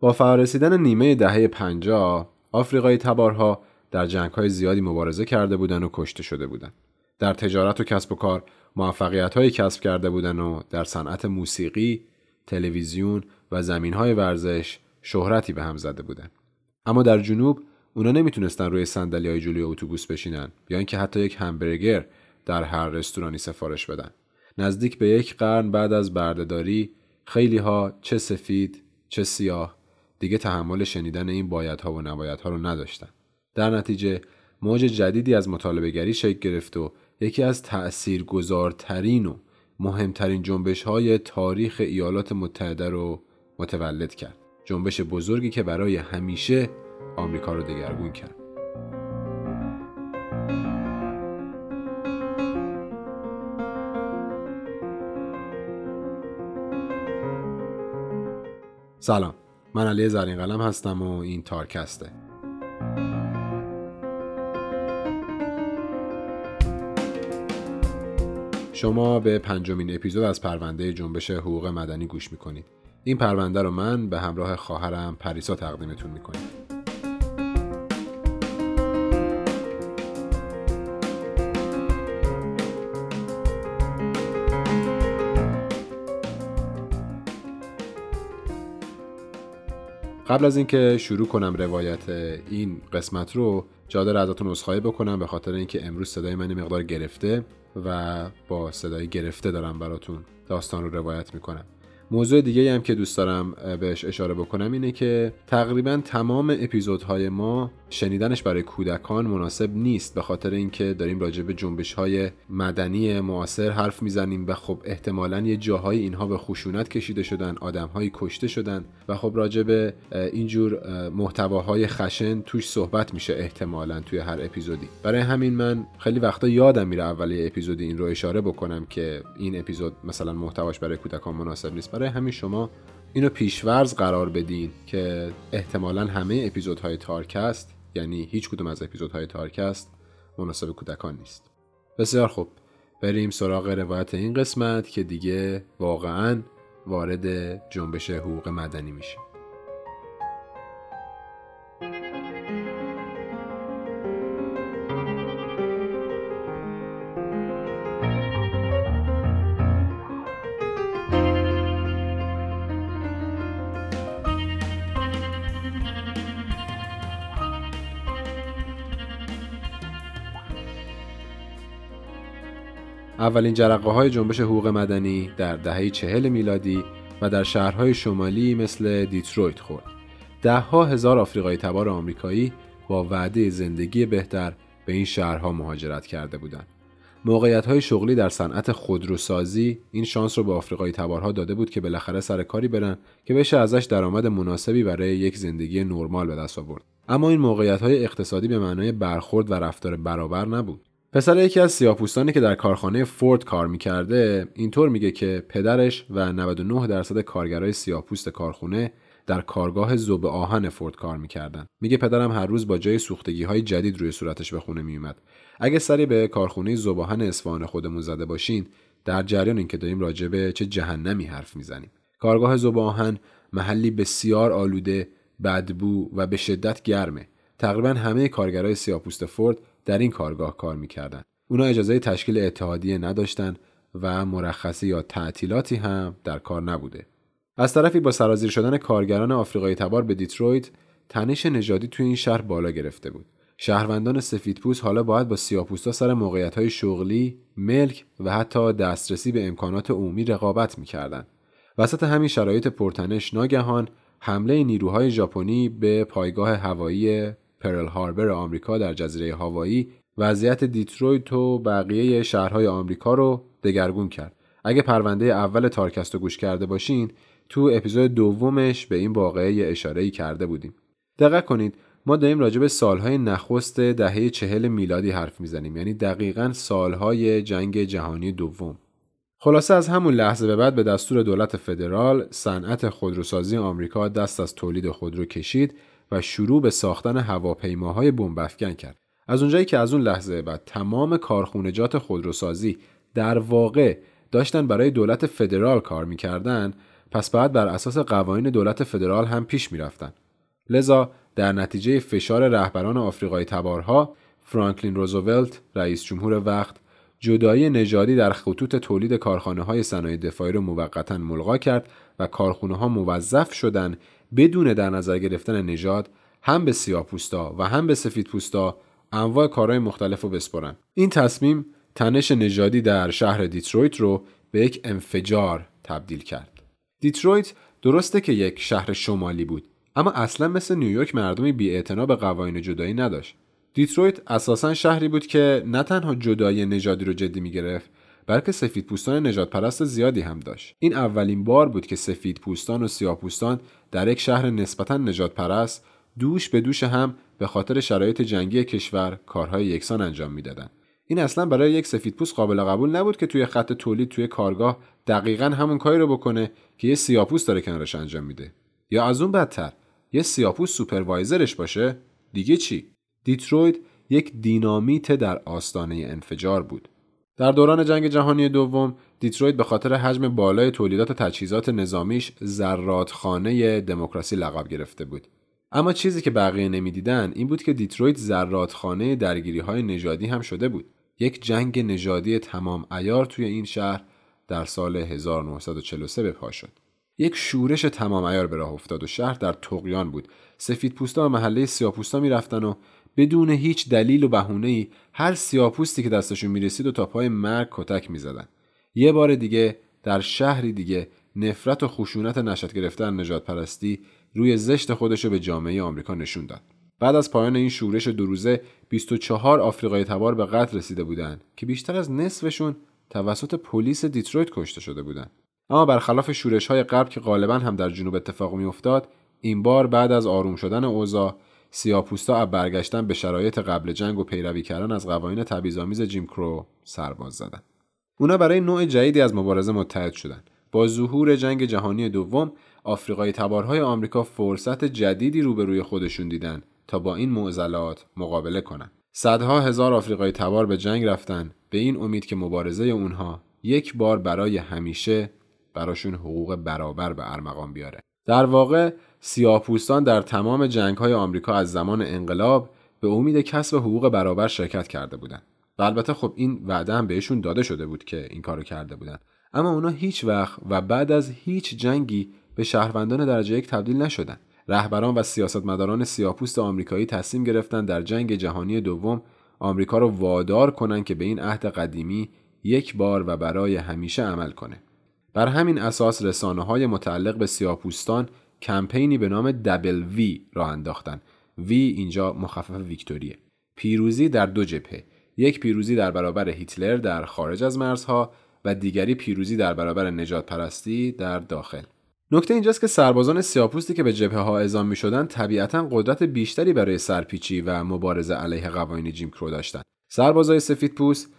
با فرارسیدن نیمه دهه 50 آفریقای تبارها در جنگهای زیادی مبارزه کرده بودند و کشته شده بودند. در تجارت و کسب و کار موفقیت کسب کرده بودند و در صنعت موسیقی، تلویزیون و زمین های ورزش شهرتی به هم زده بودند. اما در جنوب اونا نمی‌تونستن روی صندلی های جلوی اتوبوس بشینن یا اینکه حتی یک همبرگر در هر رستورانی سفارش بدن. نزدیک به یک قرن بعد از بردهداری خیلی ها چه سفید چه سیاه دیگه تحمل شنیدن این بایدها و نبایدها رو نداشتن. در نتیجه موج جدیدی از مطالبه گری شکل گرفت و یکی از تأثیرگذارترین و مهمترین جنبش های تاریخ ایالات متحده رو متولد کرد. جنبش بزرگی که برای همیشه آمریکا رو دگرگون کرد. سلام من علی زرین قلم هستم و این تارکسته. شما به پنجمین اپیزود از پرونده جنبش حقوق مدنی گوش می‌کنید. این پرونده رو من به همراه خواهرم پریسا تقدیمتون می‌کنیم قبل از اینکه شروع کنم روایت این قسمت رو جا داره ازتون عذرخواهی بکنم به خاطر اینکه امروز صدای من مقدار گرفته و با صدای گرفته دارم براتون داستان رو روایت می‌کنم. موضوع دیگه هم که دوست دارم بهش اشاره بکنم اینه که تقریبا تمام اپیزودهای ما شنیدنش برای کودکان مناسب نیست به خاطر اینکه داریم راجع به جنبش های مدنی معاصر حرف می‌زنیم و خب احتمالا یه جاهای اینها به خشونت کشیده شدن آدمهایی کشته شدن و خب راجع به اینجور محتواهای خشن توش صحبت میشه احتمالا توی هر اپیزودی. برای همین من خیلی وقتا یادم میره اولی اپیزودی این رو اشاره بکنم که این اپیزود مثلا محتواش برای کودکان مناسب نیست. برای همین شما اینو پیشورز قرار بدین که احتمالا همه اپیزودهای تارکست یعنی هیچ کدوم از اپیزودهای تارکست مناسب کودکان نیست. بسیار خوب. بریم سراغ روایت این قسمت که دیگه واقعا وارد جنبش حقوق مدنی میشیم. اولین جرقه های جنبش حقوق مدنی در دهه چهل میلادی و در شهرهای شمالی مثل دیترویت خورد. ده ها هزار آفریقایی تبار آمریکایی با وعده زندگی بهتر به این شهرها مهاجرت کرده بودند. موقعیت های شغلی در صنعت خودروسازی این شانس رو به آفریقایی تبارها داده بود که بالاخره سر کاری برن که بشه ازش درآمد مناسبی برای یک زندگی نرمال به دست آورد. اما این موقعیت های اقتصادی به معنای برخورد و رفتار برابر نبود. پسر یکی از سیاهپوستانی که در کارخانه فورد کار می‌کرده اینطور میگه که پدرش و 99 درصد کارگرای سیاهپوست کارخونه در کارگاه زوب آهن فورد کار می‌کردن. میگه پدرم هر روز با جای سوختگی های جدید روی صورتش به خونه میومد اگه سری به کارخونه زوب آهن اصفهان خودمون زده باشین در جریان این که داریم راجع به چه جهنمی حرف می‌زنیم. کارگاه زوب آهن محلی بسیار آلوده بدبو و به شدت گرمه. تقریبا همه کارگرای سیاهپوست فورد در این کارگاه کار می‌کردن. اونا اجازه تشکیل اتحادیه نداشتن و مرخصی یا تعطیلاتی هم در کار نبوده. از طرفی با سرازیر شدن کارگران آفریقایی تبار به دیترویت تنش نژادی توی این شهر بالا گرفته بود. شهروندان سفیدپوست حالا باید با سیاپوستا سر موقعیت شغلی، ملک و حتی دسترسی به امکانات عمومی رقابت می‌کردند. وسط همین شرایط پرتنش ناگهان حمله نیروهای ژاپنی به پایگاه هوایی پرل هاربر آمریکا در جزیره هاوایی وضعیت دیترویت و بقیه شهرهای آمریکا رو دگرگون کرد. اگه پرونده اول تارکست رو گوش کرده باشین تو اپیزود دومش به این واقعه اشاره کرده بودیم. دقت کنید ما داریم راجع به سالهای نخست دهه چهل میلادی حرف می‌زنیم یعنی دقیقا سالهای جنگ جهانی دوم. خلاصه از همون لحظه به بعد به دستور دولت فدرال صنعت خودروسازی آمریکا دست از تولید خودرو کشید و شروع به ساختن هواپیماهای بمب کرد. از اونجایی که از اون لحظه بعد تمام کارخونجات خودروسازی در واقع داشتن برای دولت فدرال کار می‌کردن پس بعد بر اساس قوانین دولت فدرال هم پیش می‌رفتند. لذا در نتیجه فشار رهبران آفریقای تبارها فرانکلین روزولت رئیس جمهور وقت جدایی نژادی در خطوط تولید کارخانه های صنایع دفاعی را موقتا ملغا کرد و کارخونه ها موظف شدند بدون در نظر گرفتن نژاد هم به سیاه‌پوستا و هم به سفیدپوستا انواع کارهای مختلف رو بسپرن. این تصمیم تنش نژادی در شهر دیترویت رو به یک انفجار تبدیل کرد. دیترویت درسته که یک شهر شمالی بود اما اصلا مثل نیویورک مردمی بی به قوانین جدایی نداشت. دیترویت اساسا شهری بود که نه تنها جدایی نژادی رو جدی می گرفت بلکه سفید پوستان نژاد پرست زیادی هم داشت. این اولین بار بود که سفید پوستان و سیاه پوستان در یک شهر نسبتا نژاد پرست دوش به دوش هم به خاطر شرایط جنگی کشور کارهای یکسان انجام می‌دادند. این اصلا برای یک سفیدپوست قابل قبول نبود که توی خط تولید توی کارگاه دقیقا همون کاری رو بکنه که یه سیاپوست داره کنارش انجام میده. یا از اون بدتر یه سیاپوست supervisor ش باشه دیگه چی؟ دیترویت یک دینامیت در آستانه انفجار بود. در دوران جنگ جهانی دوم دیترویت به خاطر حجم بالای تولیدات تجهیزات نظامیش زرادخانه دموکراسی لقب گرفته بود. اما چیزی که بقیه نمی‌دیدن این بود که دیترویت زرادخانه درگیری های نژادی هم شده بود. یک جنگ نژادی تمام ایار توی این شهر در سال 1943 به پا شد. یک شورش تمام ایار به راه افتاد و شهر در تقیان بود. سفید پوستا و محله سیاپوستا می‌رفتن و بدون هیچ دلیل و بهونه هر سیاپوستی که دستشون می‌رسید و تا پای مرگ کتک می‌زدن. یه بار دیگه در شهری دیگه نفرت و خشونت نشد گرفتن نجات پرستی روی زشت خودشو به جامعه آمریکا نشون داد. بعد از پایان این شورش دو روزه 24 آفریقای تبار به قتل رسیده بودند که بیشتر از نصفشون توسط پلیس دیترویت کشته شده بودند اما برخلاف شورش های قبل که غالبا هم در جنوب اتفاق میافتاد این بار بعد از آروم شدن اوضاع سیاپوستا از برگشتن به شرایط قبل جنگ و پیروی کردن از قوانین تبعیض‌آمیز جیم کرو سرباز زدن. اونا برای نوع جدیدی از مبارزه متحد شدند. با ظهور جنگ جهانی دوم آفریقای تبارهای آمریکا فرصت جدیدی روبروی خودشون دیدن تا با این معضلات مقابله کنند. صدها هزار آفریقای تبار به جنگ رفتن به این امید که مبارزه اونها یک بار برای همیشه براشون حقوق برابر به ارمغان بیاره. در واقع سیاهپوستان در تمام جنگ های آمریکا از زمان انقلاب به امید کسب حقوق برابر شرکت کرده بودند. و البته خب این وعده هم بهشون داده شده بود که این کارو کرده بودن اما اونا هیچ وقت و بعد از هیچ جنگی به شهروندان درجه یک تبدیل نشدن رهبران و سیاستمداران سیاپوست آمریکایی تصمیم گرفتن در جنگ جهانی دوم آمریکا رو وادار کنند که به این عهد قدیمی یک بار و برای همیشه عمل کنه. بر همین اساس رسانه های متعلق به سیاپوستان کمپینی به نام دبل وی را انداختن. وی اینجا مخفف ویکتوریه. پیروزی در دو جبهه. یک پیروزی در برابر هیتلر در خارج از مرزها و دیگری پیروزی در برابر نجات پرستی در داخل. نکته اینجاست که سربازان سیاپوستی که به جبهه ها اعزام می شدن طبیعتا قدرت بیشتری برای سرپیچی و مبارزه علیه قوانین جیم کرو داشتن. سربازای سفید پوست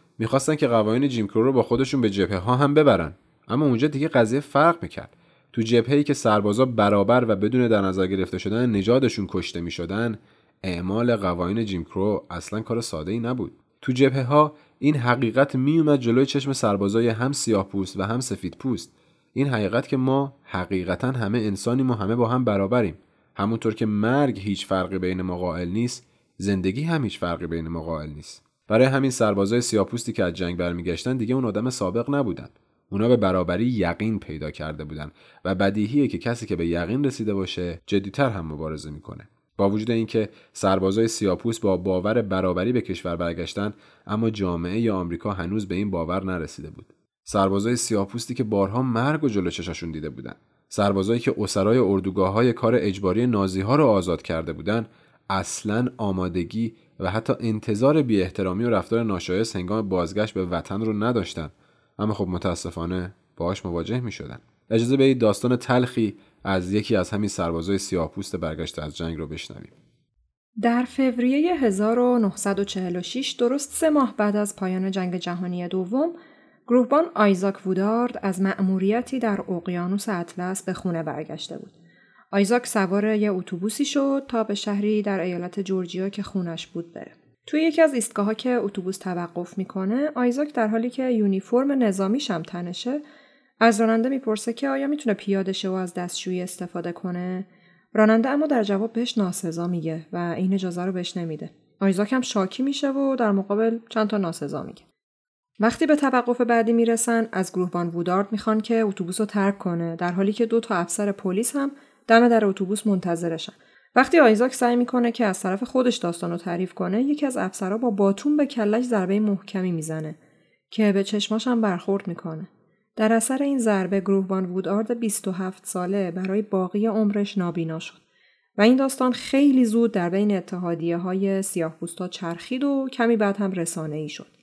که قوانین جیم کرو رو با خودشون به جبهه ها هم ببرن. اما اونجا دیگه قضیه فرق می‌کرد. تو جبهه‌ای که سربازا برابر و بدون در نظر گرفته شدن نژادشون کشته می‌شدن اعمال قوانین جیم کرو اصلا کار ساده ای نبود. تو جبهه ها این حقیقت میومد جلوی چشم سربازای هم سیاه پوست و هم سفید پوست این حقیقت که ما حقیقتا همه انسانیم و همه با هم برابریم. همونطور که مرگ هیچ فرقی بین ما قائل نیست زندگی هم هیچ فرقی بین ما قائل نیست. برای همین سربازای سیاپوستی که از جنگ برمیگشتن دیگه اون آدم سابق نبودن. اونا به برابری یقین پیدا کرده بودن و بدیهیه که کسی که به یقین رسیده باشه جدیتر هم مبارزه می‌کنه. با وجود اینکه سربازای سیاپوس با باور برابری به کشور برگشتن اما جامعه آمریکا هنوز به این باور نرسیده بود. سربازای سیاپوستی که بارها مرگ و جلو چشاشون دیده بودن. سربازایی که اسرای اردوگاه های کار اجباری نازی ها رو آزاد کرده بودن اصلا آمادگی و حتی انتظار بی احترامی و رفتار ناشایست هنگام بازگشت به وطن رو نداشتن. اما خب متاسفانه باهاش مواجه می شدن. اجازه به داستان تلخی از یکی از همین سربازای سیاهپوست برگشته از جنگ رو بشنویم. در فوریه 1946 درست سه ماه بعد از پایان جنگ جهانی دوم گروهبان آیزاک وودارد از مأموریتی در اقیانوس اطلس به خونه برگشته بود. آیزاک سوار یه اتوبوسی شد تا به شهری در ایالت جورجیا که خونش بود بره. توی یکی از ایستگاه که اتوبوس توقف می‌کنه آیزاک در حالی که یونیفرم نظامیش هم تنشه از راننده می‌پرسه که آیا می‌تونه پیاده شه و از دستشویی استفاده کنه؟ راننده اما در جواب بهش ناسزا میگه و این اجازه رو بهش نمیده. آیزاک هم شاکی میشه و در مقابل چند تا ناسزا میگه. وقتی به توقف بعدی می‌رسن از گروهبان وودارد می‌خوان که اتوبوس رو ترک کنه در حالی که دو تا افسر پلیس هم دم در اتوبوس منتظرشن. وقتی آیزاک سعی می‌کنه که از طرف خودش داستان رو تعریف کنه یکی از افسرها با باتون به کلش ضربه محکمی می‌زنه که به چشماش هم برخورد می‌کنه در اثر این ضربه گروهبان وودارد 27 ساله برای باقی عمرش نابینا شد و این داستان خیلی زود در بین اتحادیه های سیاه چرخید و کمی بعد هم رسانه ای شد.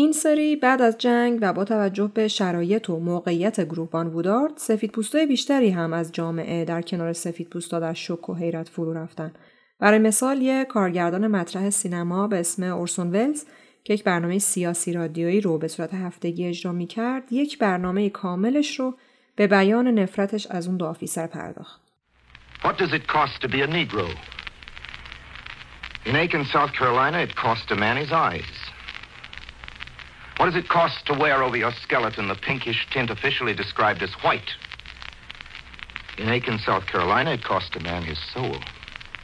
این سری بعد از جنگ و با توجه به شرایط و موقعیت گروهبان وودارد سفید پوستای بیشتری هم از جامعه در کنار سفید پوستا در شک و حیرت فرو رفتن. برای مثال یک کارگردان مطرح سینما به اسم اورسون ولز که یک برنامه سیاسی رادیویی رو به صورت هفتگی اجرا می کرد یک برنامه کاملش رو به بیان نفرتش از اون دو آفیسر پرداخت. What does it cost to be a Negro? In Aiken, South Carolina, it cost a man his eyes. What does it cost to wear over your skeleton the pinkish tint officially described as white? In Aiken, South Carolina, it cost a man his soul.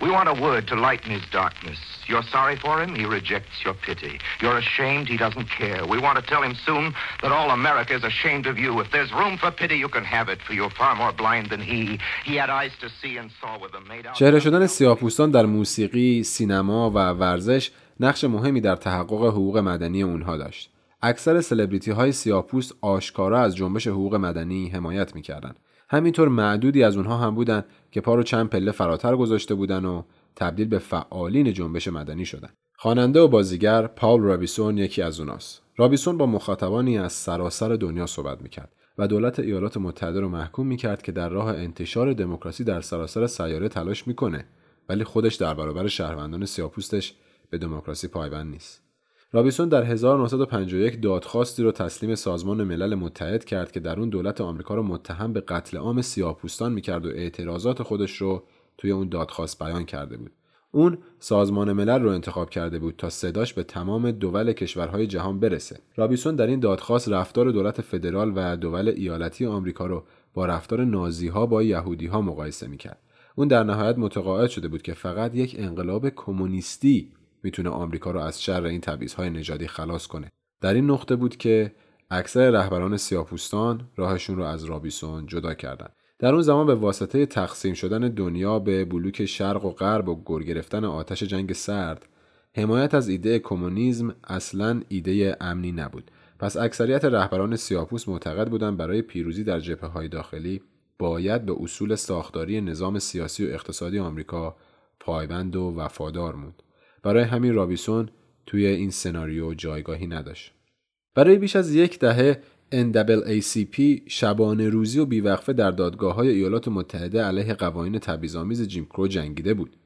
We want a word to lighten his darkness. You're sorry for him, he rejects your pity. You're ashamed, he doesn't care. We want to tell him soon that all America is ashamed of you. If there's room for pity, you can have it, for you're far more blind than he. He had eyes to see and saw with them made out... چهره شدن سیاه‌پوستان در موسیقی، سینما و ورزش نقش مهمی در تحقق حقوق مدنی اونها داشت. اکثر سلبریتی های سیاه‌پوست آشکارا از جنبش حقوق مدنی حمایت می‌کردند. همینطور معدودی از اونها هم بودن که پا رو چند پله فراتر گذاشته بودن و تبدیل به فعالین جنبش مدنی شدن. خواننده و بازیگر پاول رابیسون یکی از اوناست. رابیسون با مخاطبانی از سراسر دنیا صحبت می‌کرد و دولت ایالات متحده رو محکوم می‌کرد که در راه انتشار دموکراسی در سراسر سیاره تلاش می‌کنه ولی خودش در برابر شهروندان سیاپوستش به دموکراسی پایبند نیست. رابیسون در 1951 دادخواستی رو تسلیم سازمان ملل متحد کرد که در اون دولت آمریکا رو متهم به قتل عام سیاه‌پوستان می‌کرد و اعتراضات خودش رو توی اون دادخواست بیان کرده بود. اون سازمان ملل رو انتخاب کرده بود تا صداش به تمام دول کشورهای جهان برسه. رابیسون در این دادخواست رفتار دولت فدرال و دول ایالتی آمریکا رو با رفتار نازی ها با یهودی ها مقایسه می‌کرد. اون در نهایت متقاعد شده بود که فقط یک انقلاب کمونیستی می‌تونه آمریکا رو از شر این تبعیض‌های نژادی خلاص کنه. در این نقطه بود که اکثر رهبران سیاپوستان راهشون رو از رابیسون جدا کردند. در اون زمان به واسطه تقسیم شدن دنیا به بلوک شرق و غرب و گر گرفتن آتش جنگ سرد حمایت از ایده کمونیسم اصلا ایده امنی نبود پس اکثریت رهبران سیاپوس معتقد بودند برای پیروزی در جبهه های داخلی باید به اصول ساختاری نظام سیاسی و اقتصادی آمریکا پایبند و وفادار موند برای همین رابیسون توی این سناریو جایگاهی نداشت برای بیش از یک دهه NAACP شبانه روزی و بیوقفه در دادگاه های ایالات متحده علیه قوانین تبعیض‌آمیز جیم کرو جنگیده بود.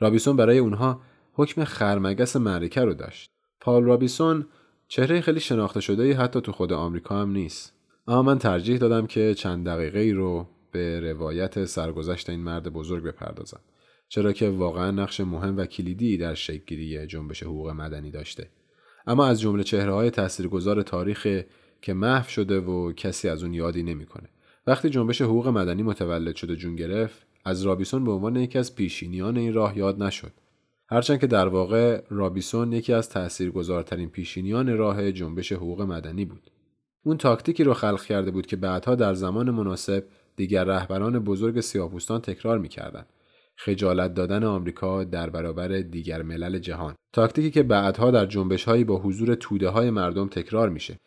رابیسون برای اونها حکم خرمگس معرکه رو داشت. پال رابیسون چهره خیلی شناخته شده ای حتی تو خود آمریکا هم نیست. اما من ترجیح دادم که چند دقیقه ای رو به روایت سرگذشت این مرد بزرگ بپردازم. چرا که واقعا نقش مهم و کلیدی در شکلگیری جنبش حقوق مدنی داشته. اما از جمله چهره های تاثیرگذار تاریخ که محو شده و کسی از اون یادی نمی‌کنه. وقتی جنبش حقوق مدنی متولد شده جون گرفت از رابیسون به عنوان یکی از پیشینیان این راه یاد نشد هرچند که در واقع رابیسون یکی از تاثیرگذارترین پیشینیان راه جنبش حقوق مدنی بود اون تاکتیکی رو خلق کرده بود که بعدها در زمان مناسب دیگر رهبران بزرگ سیاهپوستان تکرار می‌کردند خجالت دادن آمریکا در برابر دیگر ملل جهان تاکتیکی که بعدها در جنبش هایی با حضور توده های مردم تکرار میشه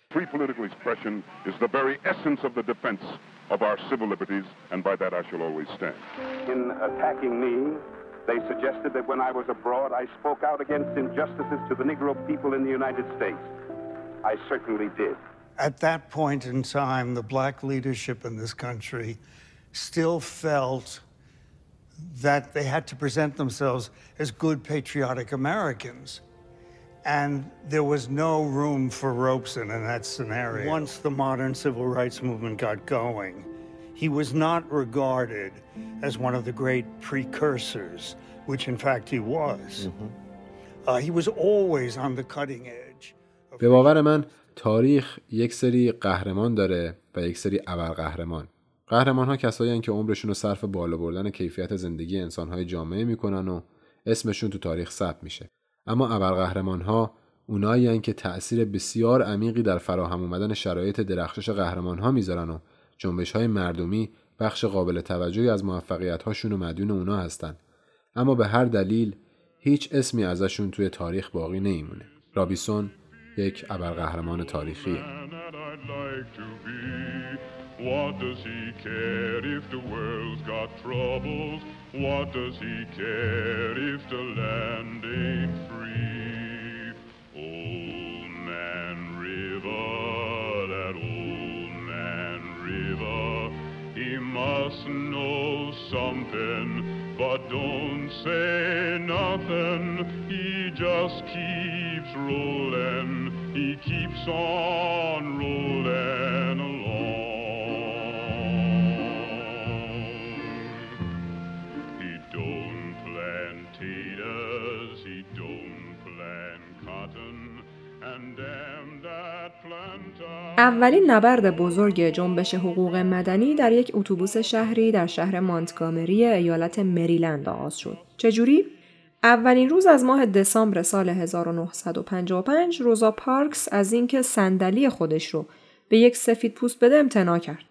of our civil liberties, and by that I shall always stand. In attacking me, they suggested that when I was abroad, I spoke out against injustices to the Negro people in the United States. I certainly did. At that point in time, the black leadership in this country still felt that they had to present themselves as good patriotic Americans. And there was no room for Robeson in that scenario. Once the modern civil rights movement got going, he was not regarded as one of the great precursors, which in fact he was. Mm-hmm. Uh, he was always on the cutting edge. به باور من تاریخ یک سری قهرمان داره و یک سری ابرقهرمان قهرمان ها کسایی که عمرشون رو صرف بالا بردن کیفیت زندگی انسانهای جامعه می‌کنن و اسمشون تو تاریخ ثبت میشه. اما ابرقهرمان ها اونایی که تأثیر بسیار عمیقی در فراهم اومدن شرایط درخشش قهرمان ها می‌ذارن و جنبش های مردمی بخش قابل توجهی از موفقیت هاشون و مدیون اونا هستن. اما به هر دلیل هیچ اسمی ازشون توی تاریخ باقی نمیمونه. رابیسون یک ابرقهرمان تاریخیه. What does he care if the world's got troubles? What does he care if the land ain't free? Old Man River, that old Man River, he must know something, but don't say nothing. He just keeps rolling, he keeps on rolling اولین نبرد بزرگ جنبش حقوق مدنی در یک اتوبوس شهری در شهر مانتگامری ایالت مریلند آغاز شد. چجوری؟ اولین روز از ماه دسامبر سال 1955 روزا پارکس از اینکه صندلی خودش رو به یک سفید پوست بده امتناع کرد.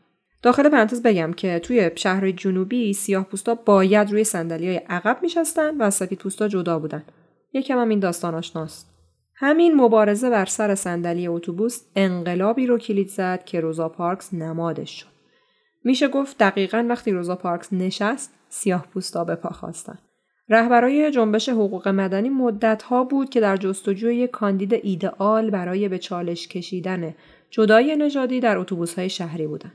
داخل پرانتز بگم که توی شهر جنوبی سیاه پوستا باید روی صندلی های عقب میشستن و سفید پوستا جدا بودن. یکم هم این داستان آشناست. همین مبارزه بر سر صندلی اتوبوس انقلابی رو کلید زد که روزا پارکس نمادش شد. میشه گفت دقیقا وقتی روزا پارکس نشست سیاه پوستا به پا خواستن. رهبرای جنبش حقوق مدنی مدت ها بود که در جستجوی یک کاندید ایدئال برای به چالش کشیدن جدای نژادی در اتوبوس های شهری بودند.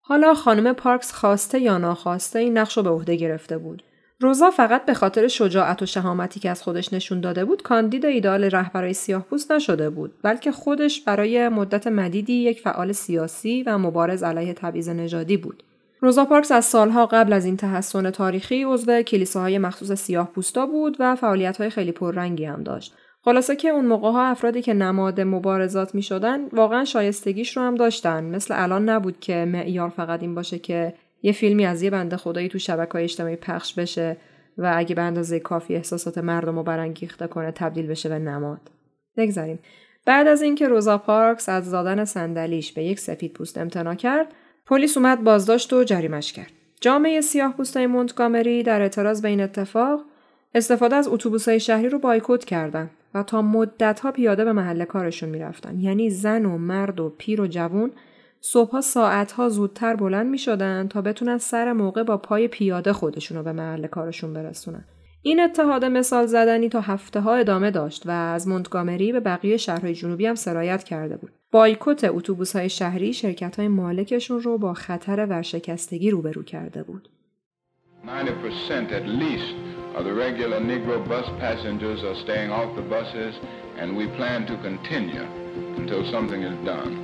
حالا خانم پارکس خواسته یا ناخواسته این نقش رو به عهده گرفته بود. روزا فقط به خاطر شجاعت و شهامتی که از خودش نشون داده بود کاندید ایدال رهبرای پوست نشده بود بلکه خودش برای مدت مدیدی یک فعال سیاسی و مبارز علیه تبعیض نژادی بود روزا پارکس از سالها قبل از این تحسن تاریخی عضو کلیساهای مخصوص سیاه پوستا بود و فعالیت‌های خیلی پررنگی هم داشت. خلاصه که اون موقع ها افرادی که نماد مبارزات می شدن واقعا شایستگیش رو هم داشتن مثل الان نبود که معیار فقط این باشه که یه فیلمی از یه بنده خدایی تو شبکه های اجتماعی پخش بشه و اگه به اندازه کافی احساسات مردم رو برانگیخته کنه تبدیل بشه به نماد. نگذاریم. بعد از اینکه روزا پارکس از دادن صندلیش به یک سفید پوست امتناع کرد، پلیس اومد بازداشت و جریمش کرد. جامعه سیاه پوستای مونتگامری در اعتراض به این اتفاق استفاده از اتوبوس‌های شهری رو بایکوت کردن و تا مدتها پیاده به محل کارشون می‌رفتن یعنی زن و مرد و پیر و جوون صبحها ساعتها زودتر بلند می شدن تا بتونن سر موقع با پای پیاده خودشون رو به محل کارشون برسونن. این اتحاد مثال زدنی تا هفته ها ادامه داشت و از مونتگامری به بقیه شهرهای جنوبی هم سرایت کرده بود. بایکوت اتوبوس های شهری شرکت های مالکشون رو با خطر ورشکستگی روبرو کرده بود. 90% at least of the regular Negro bus passengers are staying off the buses and we plan to continue until something is done.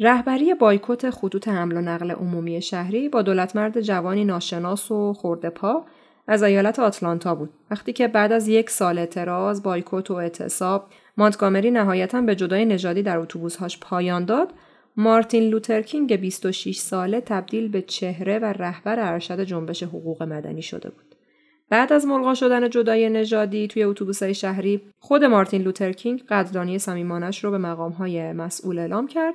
رهبری بایکوت خطوط حمل و نقل عمومی شهری با دولتمرد جوانی ناشناس و خورده پا از ایالت آتلانتا بود. وقتی که بعد از یک سال اعتراض بایکوت و اعتصاب مانتگامری نهایتا به جدای نژادی در اتوبوسهاش پایان داد مارتین لوترکینگ 26 ساله تبدیل به چهره و رهبر ارشد جنبش حقوق مدنی شده بود. بعد از ملغا شدن جدای نژادی توی اتوبوسهای شهری خود مارتین لوترکینگ قدردانی صمیمانش رو به مقامهای مسئول اعلام کرد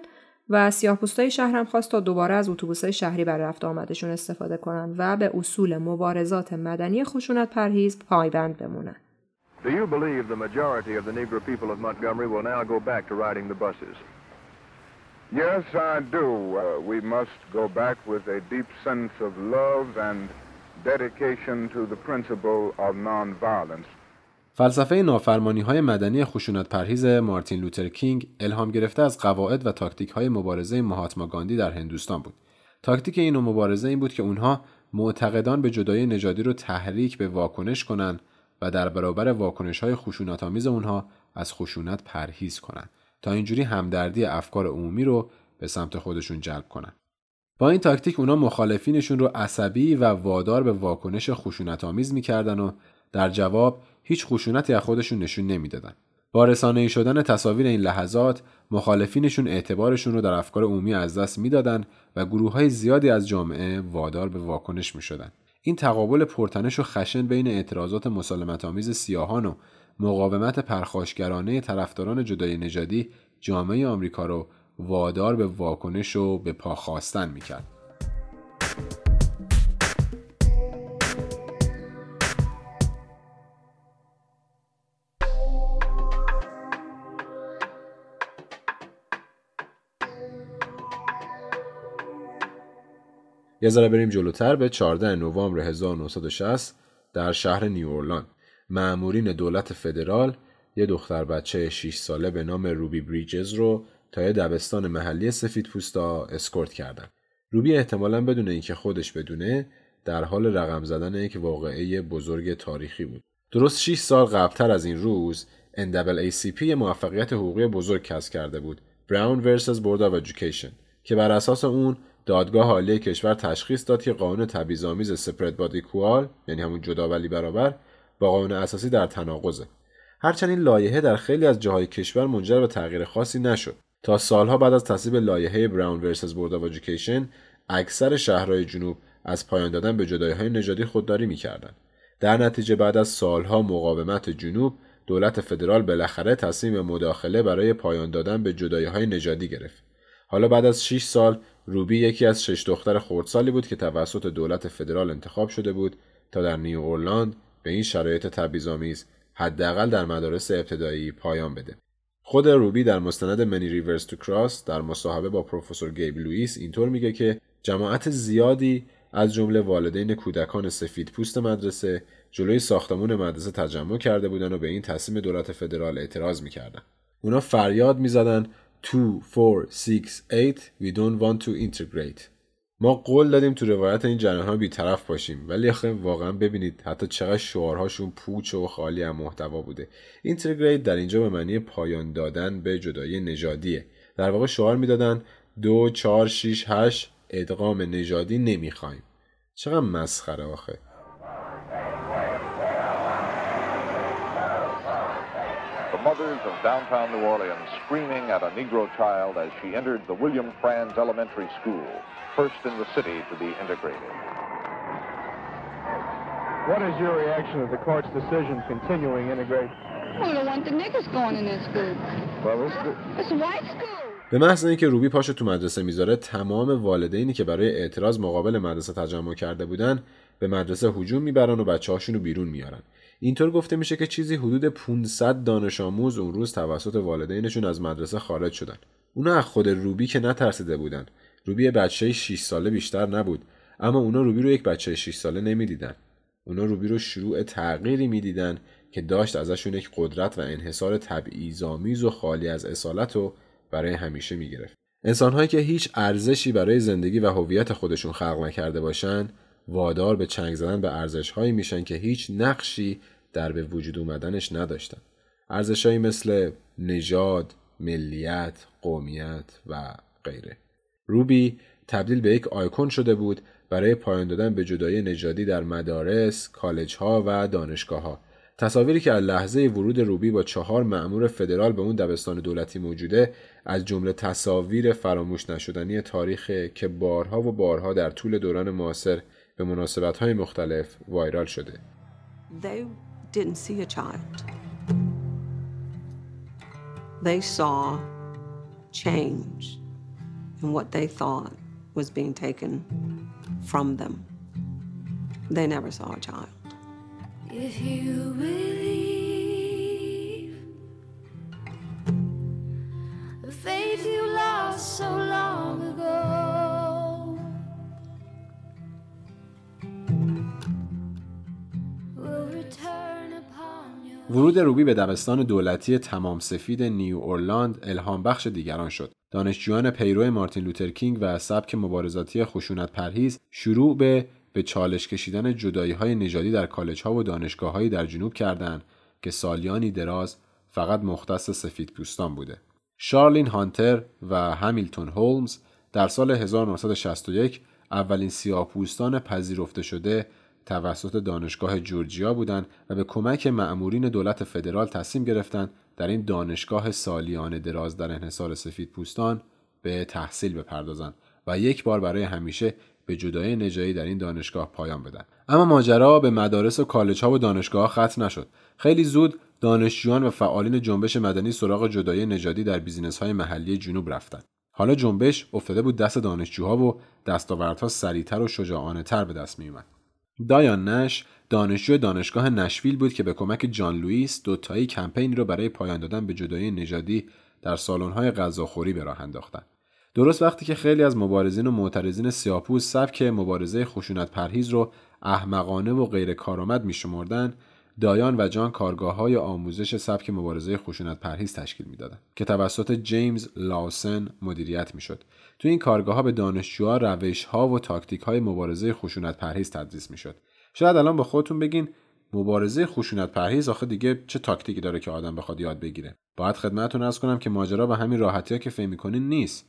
و سیاهپوستای شهرم خواست تا دوباره از اتوبوسهای شهری برای رفت آمدشون استفاده کنند و به اصول مبارزات مدنی خشونت پرهیز پایبند بمونن. Do you believe the majority of the Negro people of Montgomery will now go back to riding the buses? Yes, I do. Uh, we must go back with a deep sense of love and dedication to the principle of nonviolence. فلسفه نافرمانی های مدنی خشونت پرهیز مارتین لوتر کینگ الهام گرفته از قواعد و تاکتیک های مبارزه مهاتما گاندی در هندوستان بود. تاکتیک این مبارزه این بود که اونها معتقدان به جدای نژادی رو تحریک به واکنش کنند و در برابر واکنش های خشونت آمیز اونها از خشونت پرهیز کنند تا اینجوری همدردی افکار عمومی رو به سمت خودشون جلب کنند. با این تاکتیک اونا مخالفینشون رو عصبی و وادار به واکنش خشونت آمیز می‌کردن و در جواب هیچ خشونتی از خودشون نشون نمی‌دادن. با شدن تصاویر این لحظات مخالفینشون اعتبارشون رو در افکار عمومی از دست می‌دادن و گروه های زیادی از جامعه وادار به واکنش می شدن. این تقابل پرتنش و خشن بین اعتراضات مسالمت آمیز سیاهان و مقاومت پرخاشگرانه طرفداران جدای نژادی جامعه آمریکا رو وادار به واکنش و به پا خواستن می‌کرد. یه ذره بریم جلوتر به 14 نوامبر 1960 در شهر نیورلان معمورین دولت فدرال یه دختر بچه 6 ساله به نام روبی بریجز رو تا یه دبستان محلی سفید پوستا اسکورت کردن. روبی احتمالا بدون اینکه خودش بدونه در حال رقم زدن یک واقعه بزرگ تاریخی بود. درست 6 سال قبلتر از این روز NAACP یه موفقیت حقوقی بزرگ کسب کرده بود Brown vs. Board of Education که بر اساس اون دادگاه عالی کشور تشخیص داد که قانون تبعیض‌آمیز سپرد بادی کوال یعنی همون جدا ولی برابر با قانون اساسی در تناقضه. هرچند این لایحه در خیلی از جاهای کشور منجر به تغییر خاصی نشد. تا سالها بعد از تصویب لایحه Brown versus Board of Education اکثر شهرهای جنوب از پایان دادن به جدایی های نژادی خودداری می‌کردند. در نتیجه بعد از سالها مقاومت جنوب دولت فدرال بالاخره تصمیم مداخله برای پایان دادن به جدایی های نژادی گرفت. حالا بعد از 6 سال روبی یکی از شش دختر خردسالی بود که توسط دولت فدرال انتخاب شده بود تا در نیو اورلینز به این شرایط تبعیض‌آمیز حداقل در مدارس ابتدایی پایان بده. خود روبی در مستند Many Rivers to Cross در مصاحبه با پروفسور گیب لوئیس اینطور میگه که جماعت زیادی از جمله والدین کودکان سفید پوست مدرسه جلوی ساختمون مدرسه تجمع کرده بودن و به این تصمیم دولت فدرال اعتراض می‌کردن. اونا فریاد می‌زدن 2, 4, 6, 8 We don't want to integrate. ما قول دادیم تو روایت این ها بیطرف باشیم ولی آخه واقعا ببینید حتی چقدر شعارهاشون پوچ و خالی از محتوا بوده. اینتگریت در اینجا به معنی پایان دادن به جدایی نژادیه. در واقع شعار می‌دادن دو چهار شیش هشت ادغام نژادی نمی‌خوایم. چقدر مسخره آخه. mothers of downtown New Orleans screaming at a Negro child as she entered the William Franz Elementary School, first in the city to be integrated. What is your reaction to the court's decision continuing integration? We don't want the niggas going in this school. Well, it's, It's a white school. به محض اینکه روبی پاشو تو مدرسه میذاره تمام والدینی که برای اعتراض مقابل مدرسه تجمع کرده بودن به مدرسه هجوم میبرن و بچه رو بیرون میارن اینطور گفته میشه که چیزی حدود 500 دانش آموز اون روز توسط والدینشون از مدرسه خارج شدن. اونا از خود روبی که نترسیده بودن. روبی بچه 6 ساله بیشتر نبود اما اونا روبی رو یک بچه 6 ساله نمی‌دیدن. اونا روبی رو شروع تغییری می‌دیدن که داشت ازشون یک قدرت و انحصار تبعیض‌آمیز و خالی از اصالت رو برای همیشه می‌گرفت. انسانهایی که هیچ ارزشی برای زندگی و هویت خودشون خلق نکرده باشن وادار به چنگ زدن به ارزشهایی میشن که هیچ نقشی در به وجود اومدنش نداشتن ارزشهایی مثل نژاد، ملیت، قومیت و غیره روبی تبدیل به یک آیکون شده بود برای پایان دادن به جدایی نژادی در مدارس، کالج ها و دانشگاه ها. تصاویری که از لحظه ورود روبی با چهار مأمور فدرال به اون دبستان دولتی موجوده از جمله تصاویر فراموش نشدنی تاریخ که بارها و بارها در طول دوران معاصر به مناسبت های مختلف وایرال شده. Didn't see a child. They saw change in what they thought was being taken from them. They never saw a child. If you believe the faith you lost so long ago. will return. ورود روبی به دبستان دولتی تمام سفید نیو اورلینز الهام بخش دیگران شد. دانشجویان پیرو مارتین لوترکینگ و سبک مبارزاتی خشونت پرهیز شروع به به چالش کشیدن جدایی های نژادی در کالج ها و دانشگاه هایی در جنوب کردند که سالیانی دراز فقط مختص سفید پوستان بوده. شارلین هانتر و همیلتون هولمز در سال 1961 اولین سیاه‌پوستان پذیرفته شده توسط دانشگاه جورجیا بودند و به کمک مأمورین دولت فدرال تصمیم گرفتند در این دانشگاه سالیانه دراز در انحصار سفید پوستان به تحصیل بپردازند و یک بار برای همیشه به جدای نجایی در این دانشگاه پایان بدن. اما ماجرا به مدارس و کالج ها و دانشگاه ختم نشد. خیلی زود دانشجویان و فعالین جنبش مدنی سراغ جدای نژادی در بیزینس های محلی جنوب رفتند. حالا جنبش افتاده بود دست دانشجوها و دستاوردها سریعتر و شجاعانه تر به دست می اومد. دایان نش دانشجو دانشگاه نشویل بود که به کمک جان لوئیس دوتایی کمپینی رو برای پایان دادن به جدایی نژادی در سالن‌های غذاخوری به راه انداختن. درست وقتی که خیلی از مبارزین و معترضین سیاپوس سبک مبارزه خشونت پرهیز رو احمقانه و غیر کارآمد میشمردن دایان و جان کارگاه های آموزش سبک مبارزه خشونت پرهیز تشکیل می‌دادند که توسط جیمز لاوسن مدیریت می‌شد تو این کارگاه ها به دانشجوها روش ها و تاکتیک های مبارزه خشونت پرهیز تدریس می‌شد. شاید الان با خودتون بگین مبارزه خشونت پرهیز آخه دیگه چه تاکتیکی داره که آدم بخواد یاد بگیره. باید خدمتتون ارز کنم که ماجرا به همین راحتی ها که فهم می‌کنین نیست.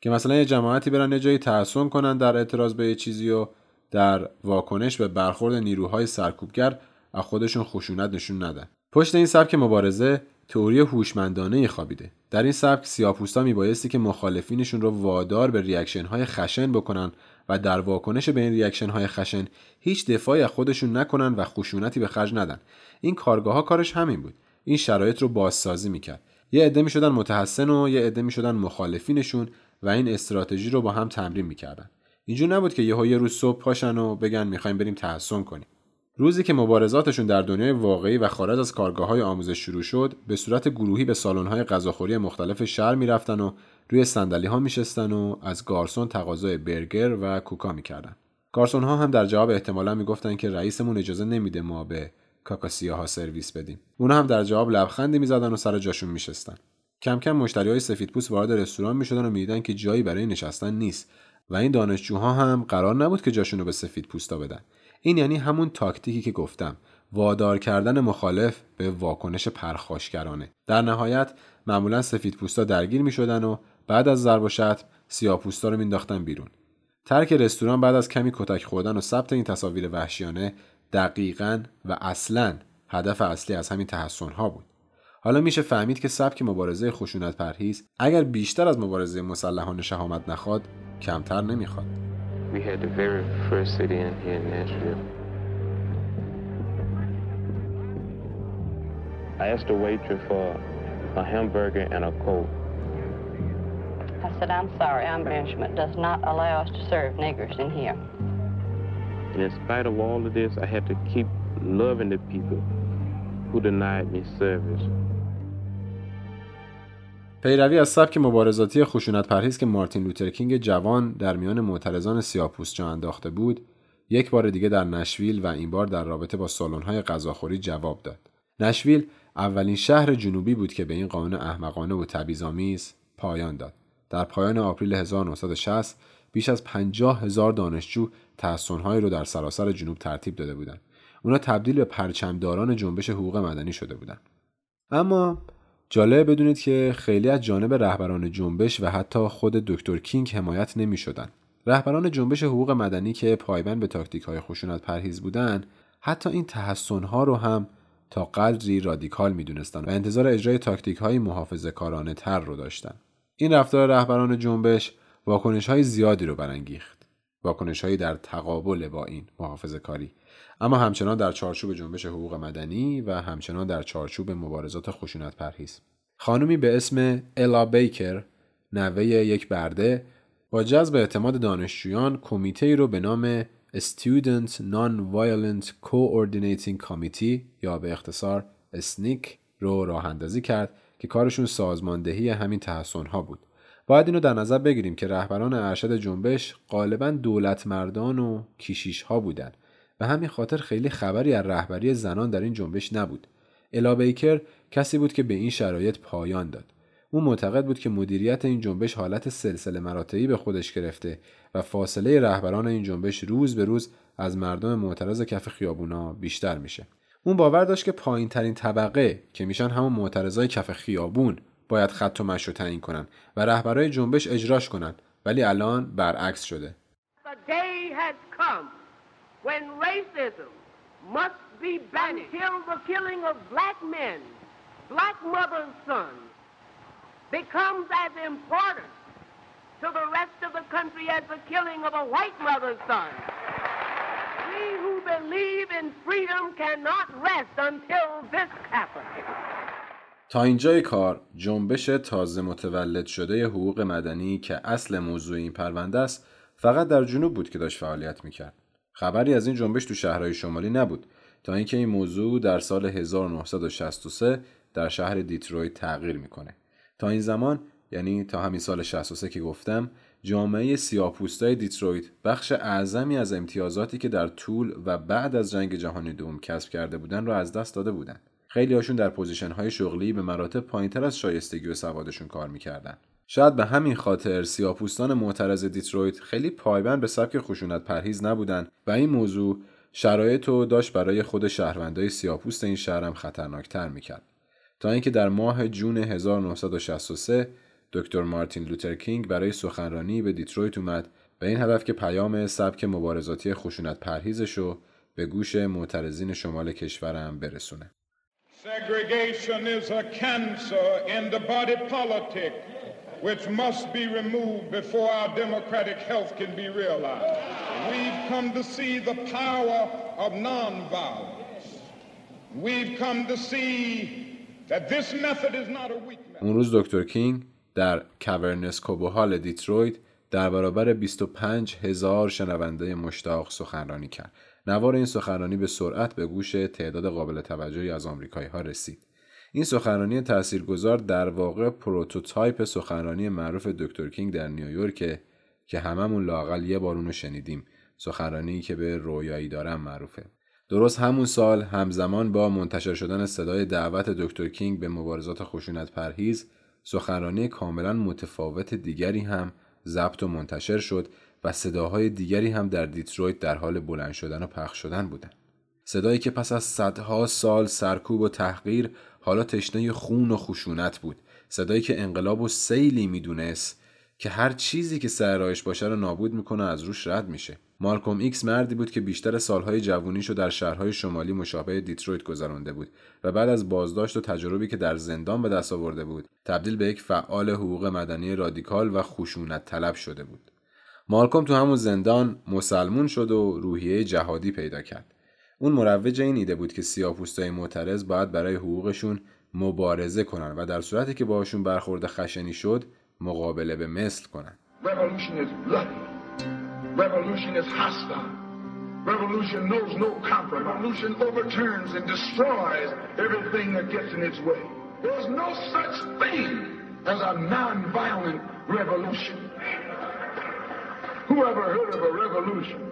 که مثلا یه جماعتی برن یه جایی تحسن کنن در اعتراض به یه چیزی و در واکنش به برخورد نیروهای سرکوبگر از خودشون خشونت نشون ندن. پشت این سبک مبارزه تئوری هوشمندانه خوابیده. در این سبک سیاپوستا میبایستی که مخالفینشون رو وادار به reaction های خشن بکنن و در واکنش به این reaction های خشن هیچ دفاعی از خودشون نکنن و خشونتی به خرج ندن. این کارگاه ها کارش همین بود. این شرایط رو بازسازی می‌کرد. یه عده می‌شدن متحصن و یه عده می‌شدن مخالفینشون و این استراتژی رو با هم تمرین می‌کردن. اینجور نبود که یهو یه روز صبح پاشن و بگن می‌خوایم بریم تحصن کنیم. روزی که مبارزاتشون در دنیای واقعی و خارج از کارگاه های آموزش شروع شد به صورت گروهی به سالن های غذاخوری مختلف شهر می‌رفتن و روی صندلی ها میشستن و از گارسون تقاضای برگر و کوکا می‌کردن. گارسون ها هم در جواب احتمالا می‌گفتن که رئیسمون اجازه نمیده ما به ها سرویس بدیم. اونا هم در جواب لبخندی می‌زدن و سر جاشون میشستن. کم کم مشتری های سفیدپوست وارد رستوران می‌شدن و می‌دیدن که جایی برای نشستن نیست و این دانشجوها هم قرار نبود که جاشون رو به سفید پوستا بدن. این یعنی همون تاکتیکی که گفتم. وادار کردن مخالف به واکنش پرخاشگرانه. در نهایت معمولا سفید پوستا درگیر می شدن و بعد از ضرب و شتم سیاه پوستا رو مینداختن بیرون. ترک رستوران بعد از کمی کتک خوردن و ثبت این تصاویر وحشیانه دقیقا و اصلا هدف اصلی از همین تحسن ها بود. حالا میشه فهمید که سبک مبارزه خشونت پرهیز اگر بیشتر از مبارزه مسلحانه شهامت نخواد کمتر نمی‌خواد. We had the very first sit-in here in Nashville. I asked the waitress for a hamburger and a coke. I said, I'm sorry, our management does not allow us to serve niggers in here. And in spite of all of this, I had to keep loving the people who denied me service. پیروی از سبک مبارزاتی خشونت پرهیز که مارتین لوترکینگ جوان در میان معترضان سیاپوس جا انداخته بود یک بار دیگه در نشویل و این بار در رابطه با سالن‌های غذاخوری جواب داد. نشویل اولین شهر جنوبی بود که به این قانون احمقانه و تبعیض‌آمیز پایان داد. در پایان April 1960 بیش از 50 هزار دانشجو تحصنهایی رو در سراسر جنوب ترتیب داده بودند. اونا تبدیل به پرچمداران جنبش حقوق مدنی شده بودند. اما جالب بدونید که خیلی از جانب رهبران جنبش و حتی خود دکتر کینگ حمایت نمی شدن. رهبران جنبش حقوق مدنی که پایبند به تاکتیک های خشونت پرهیز بودند حتی این تحصن ها رو هم تا قدری رادیکال می دونستن و انتظار اجرای تاکتیک های محافظه کارانه تر رو داشتن. این رفتار رهبران جنبش واکنش های زیادی رو برانگیخت. واکنش هایی در تقابل با این محافظه کاری اما همچنان در چارچوب جنبش حقوق مدنی و همچنان در چارچوب مبارزات خشونت پرهیز خانمی به اسم الا بیکر نوه یک برده با جذب اعتماد دانشجویان کمیته رو به نام Student Non-Violent Coordinating Committee یا به اختصار اسنیک رو راه اندازی کرد که کارشون سازماندهی همین تحسن ها بود. باید اینو در نظر بگیریم که رهبران ارشد جنبش غالبا دولت مردان و کیشیش ها بودن به همین خاطر خیلی خبری از رهبری زنان در این جنبش نبود. الا بیکر کسی بود که به این شرایط پایان داد. او معتقد بود که مدیریت این جنبش حالت سلسله مراتعی به خودش گرفته و فاصله رهبران این جنبش روز به روز از مردم معترض کف خیابونا بیشتر میشه. اون باور داشت که پایین ترین طبقه که میشن همون معترضای کف خیابون باید خط و مش رو تعیین کنن و رهبرای جنبش اجراش کنن ولی الان برعکس شده. When racism must be banished until the killing of black men black mother's son becomes as important to the rest of the country as the killing of a white mother's son. We who believe in freedom cannot rest until this happens. تا اینجای کار جنبش تازه متولد شده حقوق مدنی که اصل موضوع این پرونده است فقط در جنوب بود که داشت فعالیت می‌کرد. خبری از این جنبش تو شهرهای شمالی نبود تا اینکه این موضوع در سال 1963 در شهر دیترویت تغییر می‌کنه. تا این زمان یعنی تا همین سال 63 که گفتم جامعه سیاپوستای دیترویت بخش اعظمی از امتیازاتی که در طول و بعد از جنگ جهانی دوم کسب کرده بودن را از دست داده بودند. خیلی هاشون در position های شغلی به مراتب پایینتر از شایستگی و سوادشون کار می‌کردن. شاید به همین خاطر سیاپوستان معترض دیترویت خیلی پایبند به سبک خشونت پرهیز نبودن و این موضوع شرایط رو داشت برای خود شهروندای سیاپوست این شهرم خطرناکتر می‌کرد. تا اینکه در ماه June 1963 دکتر مارتین لوتر کینگ برای سخنرانی به دیترویت اومد به این هدف که پیام سبک مبارزاتی خشونت پرهیزش رو به گوش معترضین شمال کشورم برسونه. Segregation is a cancer in the body politic which must be removed before our democratic health can be realized. We've come to see the power of nonviolence. We've come to see that this method is not a weakness. اون روز دکتر کینگ در کاورنس کوبوهال دیترویت در برابر 25 هزار شنونده مشتاق سخنرانی کرد. نوار این سخنرانی به سرعت به گوش تعداد قابل توجهی از آمریکایی ها رسید. این سخنرانی تاثیرگذار در واقع prototype سخنرانی معروف دکتر کینگ در نیویورک که هممون لااقل یه بار اونو شنیدیم سخنرانی که به رویایی دارم معروفه درست همون سال همزمان با منتشر شدن صدای دعوت دکتر کینگ به مبارزات خشونت پرهیز سخنرانی کاملا متفاوت دیگری هم ضبط و منتشر شد و صداهای دیگری هم در دیترویت در حال بلند شدن و پخش شدن بودند. صدایی که پس از صدها سال سرکوب و تحقیر حالا تشنه خون و خشونت بود. صدایی که انقلاب رو سیلی می‌دونست که هر چیزی که سر راهش باشه رو نابود می‌کنه از روش رد میشه. مالکوم ایکس مردی بود که بیشتر سالهای جوونیشو در شهرهای شمالی مشابه دیترویت گذرانده بود و بعد از بازداشت و تجربی که در زندان به دست آورده بود تبدیل به یک فعال حقوق مدنی رادیکال و خشونت طلب شده بود. مالکوم تو همون زندان مسلمون شد و روحیه جهادی پیدا کرد. اون مروج این ایده بود که سیاپوستای معترض باید برای حقوقشون مبارزه کنن و در صورتی که باشون برخورد خشنی شد مقابله به مثل کنن. Who ever heard of a revolution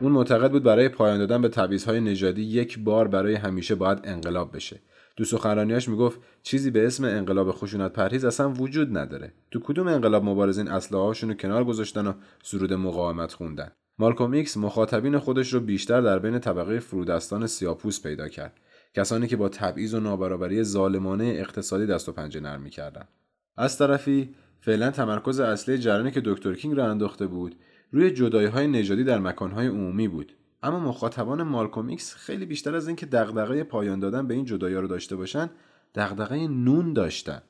اون معتقد بود برای پایان دادن به تبعیض‌های نژادی یک بار برای همیشه باید انقلاب بشه. تو سخنرانیاش می‌گفت چیزی به اسم انقلاب خشونت پرهیز اصلا وجود نداره. تو کدوم انقلاب مبارزین اسلحه‌هاشون رو کنار گذاشتن و سرود مقاومت خوندن. مالکوم ایکس مخاطبین خودش رو بیشتر در بین طبقه فرودستان سیاپوس پیدا کرد. کسانی که با تبعیض و نابرابری ظالمانه اقتصادی دست و پنجه نرم می‌کردن. از طرفی فعلا تمرکز اصلی جریانی که دکتر کینگ راه انداخته بود روی جدایی های نژادی در مکانهای عمومی بود. اما مخاطبان مالکوم ایکس خیلی بیشتر از اینکه دغدغه پایان دادن به این جدایی رو داشته باشن دغدغه نون داشتن.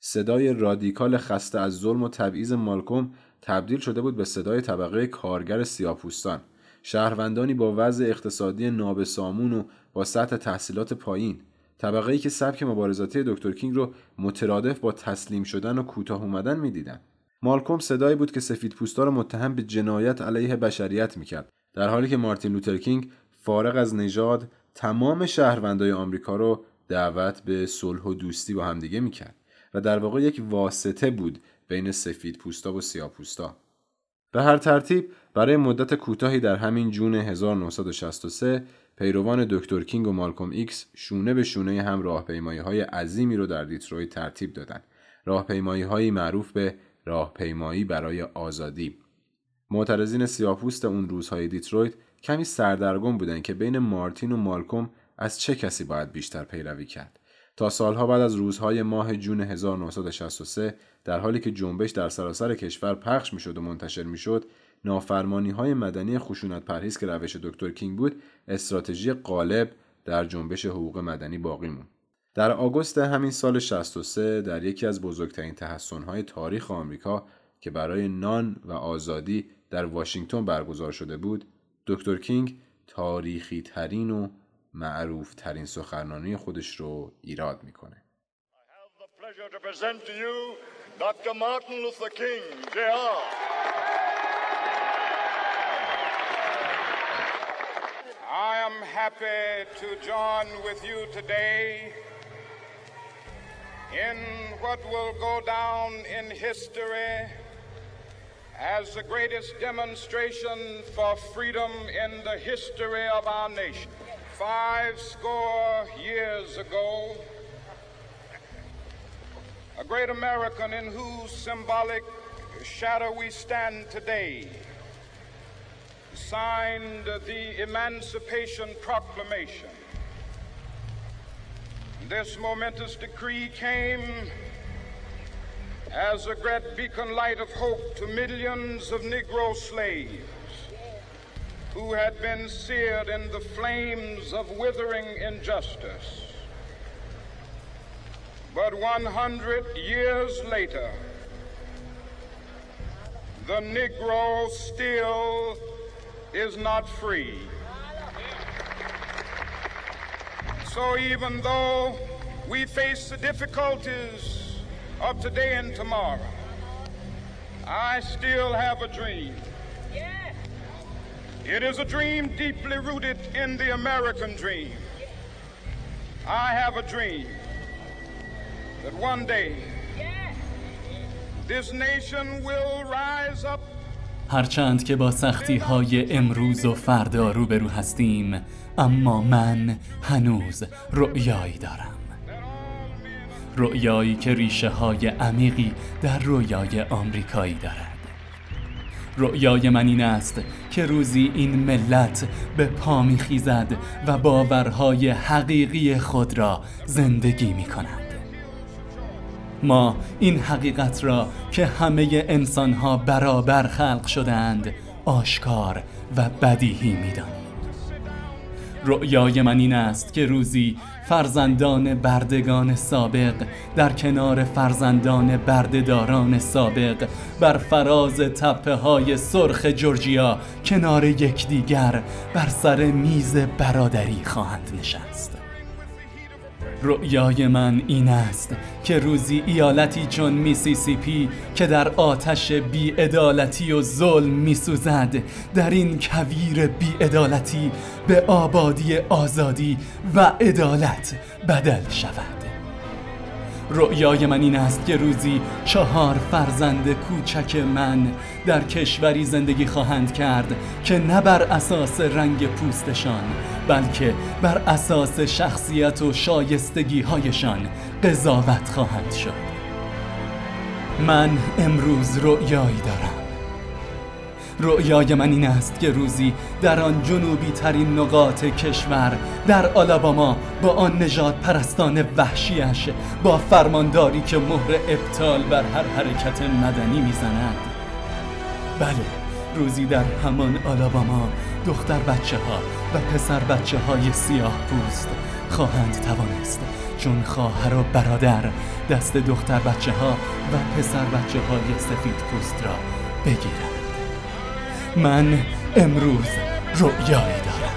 صدای رادیکال خسته از ظلم و تبعیض مالکوم تبدیل شده بود به صدای طبقه کارگر سیاپوستان. شهروندانی با وضع اقتصادی نابسامون و با سطح تحصیلات پایین طبقه ای که سبک مبارزاتی دکتر کینگ رو مترادف با تسلیم شدن و کوتاه اومدن می‌دیدن مالکوم صدایی بود که سفید پوستا رو متهم به جنایت علیه بشریت می‌کرد در حالی که مارتین لوتر کینگ فارغ از نژاد تمام شهروندای آمریکا رو دعوت به صلح و دوستی با همدیگه می‌کرد و در واقع یک واسطه بود بین سفید پوستا و سیاه پوستا. به هر ترتیب برای مدت کوتاهی در همین June 1963 پیروان دکتر کینگ و مالکوم ایکس شونه به شونه هم راهپیمایی های عظیمی رو در دیترویت ترتیب دادن. راهپیمایی هایی معروف به راهپیمایی برای آزادی. معترضین سیاپوست اون روزهای دیترویت کمی سردرگم بودن که بین مارتین و مالکوم از چه کسی باید بیشتر پیروی کرد. تا سالها بعد از روزهای ماه June 1963 در حالی که جنبش در سراسر کشور پخش می‌شد و منتشر می‌شد نافرمانی های مدنی خشونت پرهیز که روش دکتر کینگ بود استراتژی غالب در جنبش حقوق مدنی باقی موند. در آگوست همین سال 63 در یکی از بزرگترین تحسنهای تاریخ آمریکا که برای نان و آزادی در واشنگتن برگزار شده بود دکتر کینگ تاریخی ترین و معروف ترین سخنرانی خودش رو ایراد می‌کنه I am happy to join with you today in what will go down in history as the greatest demonstration for freedom in the history of our nation. Five score years ago, a great American in whose symbolic shadow we stand today signed the Emancipation Proclamation. This momentous decree came as a great beacon light of hope to millions of Negro slaves who had been seared in the flames of withering injustice. But 100 years later, the Negro still is not free. So even though we face the difficulties of today and tomorrow, I still have a dream. It is a dream deeply rooted in the American dream. I have a dream that one day this nation will rise up هرچند که با سختی های امروز و فردا روبرو هستیم اما من هنوز رؤیایی دارم. رؤیایی که ریشه های عمیقی در رویای آمریکایی دارد. رؤیای من این است که روزی این ملت به پا میخیزد و باورهای حقیقی خود را زندگی می کند ما این حقیقت را که همه انسانها برابر خلق شدند آشکار و بدیهی می‌دانیم. رؤیای من این است که روزی فرزندان بردگان سابق در کنار فرزندان بردهداران سابق بر فراز تپه های سرخ جورجیا کنار یکدیگر بر سر میز برادری خواهند نشست. رؤیای من این است که روزی ایالتی چون میسیسیپی که در آتش بیعدالتی و ظلم میسوزد در این کویر بیعدالتی به آبادی آزادی و عدالت بدل شود. رؤیای من این است که روزی چهار فرزند کوچک من در کشوری زندگی خواهند کرد که نه بر اساس رنگ پوستشان بلکه بر اساس شخصیت و شایستگی هایشان قضاوت خواهند شد. من امروز رؤیایی دارم. رؤیای من این است که روزی در آن جنوبی ترین نقاط کشور در آلاباما با آن نجات پرستان وحشیش با فرمانداری که مهر ابطال بر هر حرکت مدنی می‌زند. بله روزی در همان آلاباما دختر بچه ها و پسر بچه های سیاه پوست خواهند توانست چون خواهر و برادر دست دختر بچه ها و پسر بچه های سفید پوست را بگیرند. من امروز رؤیایی دارم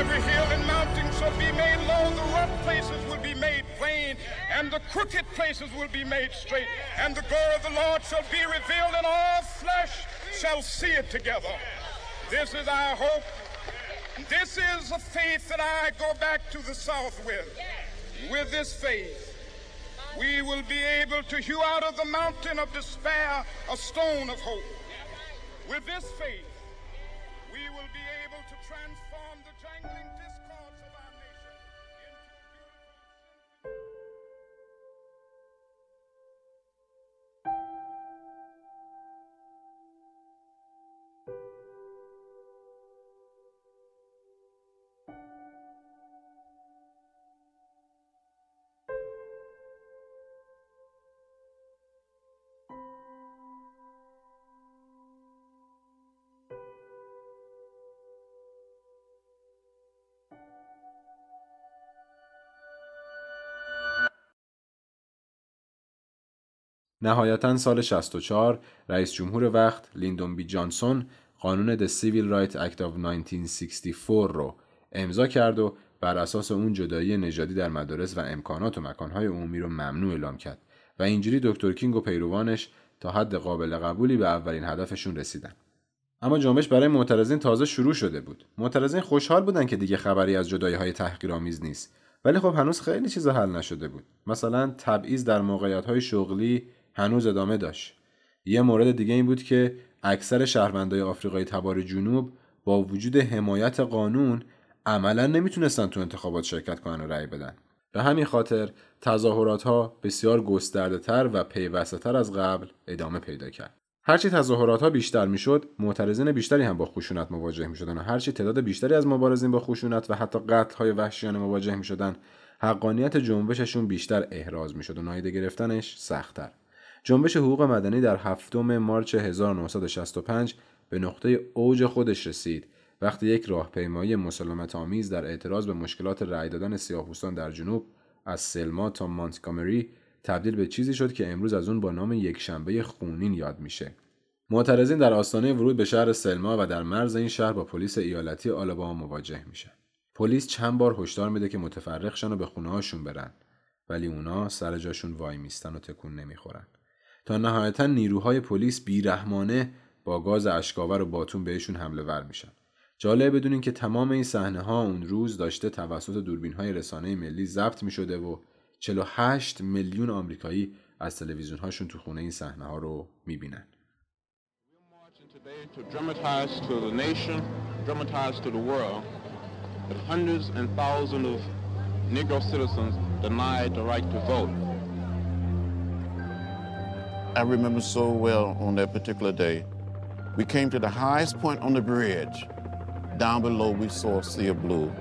Every hill and mountain shall be made low, the rough places will be made plain, and the crooked places will be made straight, and the glory of the Lord shall be revealed, and all flesh shall see it together. This is our hope. This is a faith that I go back to the South with. With this faith, we will be able to hew out of the mountain of despair a stone of hope. With this faith, نهایتا سال 64 رئیس جمهور وقت لیندون بی جانسون قانون The Civil Rights Act of 1964 رو امضا کرد و بر اساس اون جدایی نژادی در مدارس و امکانات و مکانهای عمومی رو ممنوع اعلام کرد و اینجوری دکتر کینگ و پیروانش تا حد قابل قبولی به اولین هدفشون رسیدن. اما جنبش برای معترضین تازه شروع شده بود. معترضین خوشحال بودن که دیگه خبری از جدایی های تحقیرآمیز نیست. ولی خب هنوز خیلی چیزا حل نشده بود. مثلا تبعیض در موقعیت های شغلی هنوز ادامه داشت. یه مورد دیگه این بود که اکثر شهروندای آفریقای تبار جنوب با وجود حمایت قانون عملا نمی‌تونستن تو انتخابات شرکت کنن و رأی بدن. به همین خاطر تظاهرات ها بسیار گسترده تر و پیوسته تر از قبل ادامه پیدا کرد. هرچی تظاهرات ها بیشتر می‌شد، معترضین بیشتری هم با خشونت مواجه می شدن و هرچی تعداد بیشتری از مبارزین با خشونت و حتی قتل های وحشیانه مواجه می شدن، حقانیت جنبششون بیشتر احراز می شد و نایده گرفتنش سختتر. جنبش حقوق مدنی در هفتم مارچ 1965 به نقطه اوج خودش رسید وقتی یک راهپیمایی مسالمت آمیز در اعتراض به مشکلات رأی دادن سیاهپوستان در جنوب از سلما تا مانتگامری تبدیل به چیزی شد که امروز از اون با نام یک شنبه خونین یاد میشه. معترضین در آستانه ورود به شهر سلما و در مرز این شهر با پلیس ایالتی آلاباما مواجه میشن. پلیس چند بار هشدار میده که متفرق شن و به خونه هاشون برن ولی اونا سر جاشون وای میستن و تکون نمی‌خورن. تا نهایتا نیروهای پلیس بیرحمانه با گاز اشکاور و باتون بهشون حمله ور میشن. جالب بدونین که تمام این صحنه ها اون روز داشته توسط دوربین های رسانه ملی ضبط می شده و 48 میلیون آمریکایی از تلویزیون هاشون تو خونه این صحنه ها رو می بینن. I remember so well on that particular day. We came to the highest point on the bridge. Down below, we saw a sea of blue,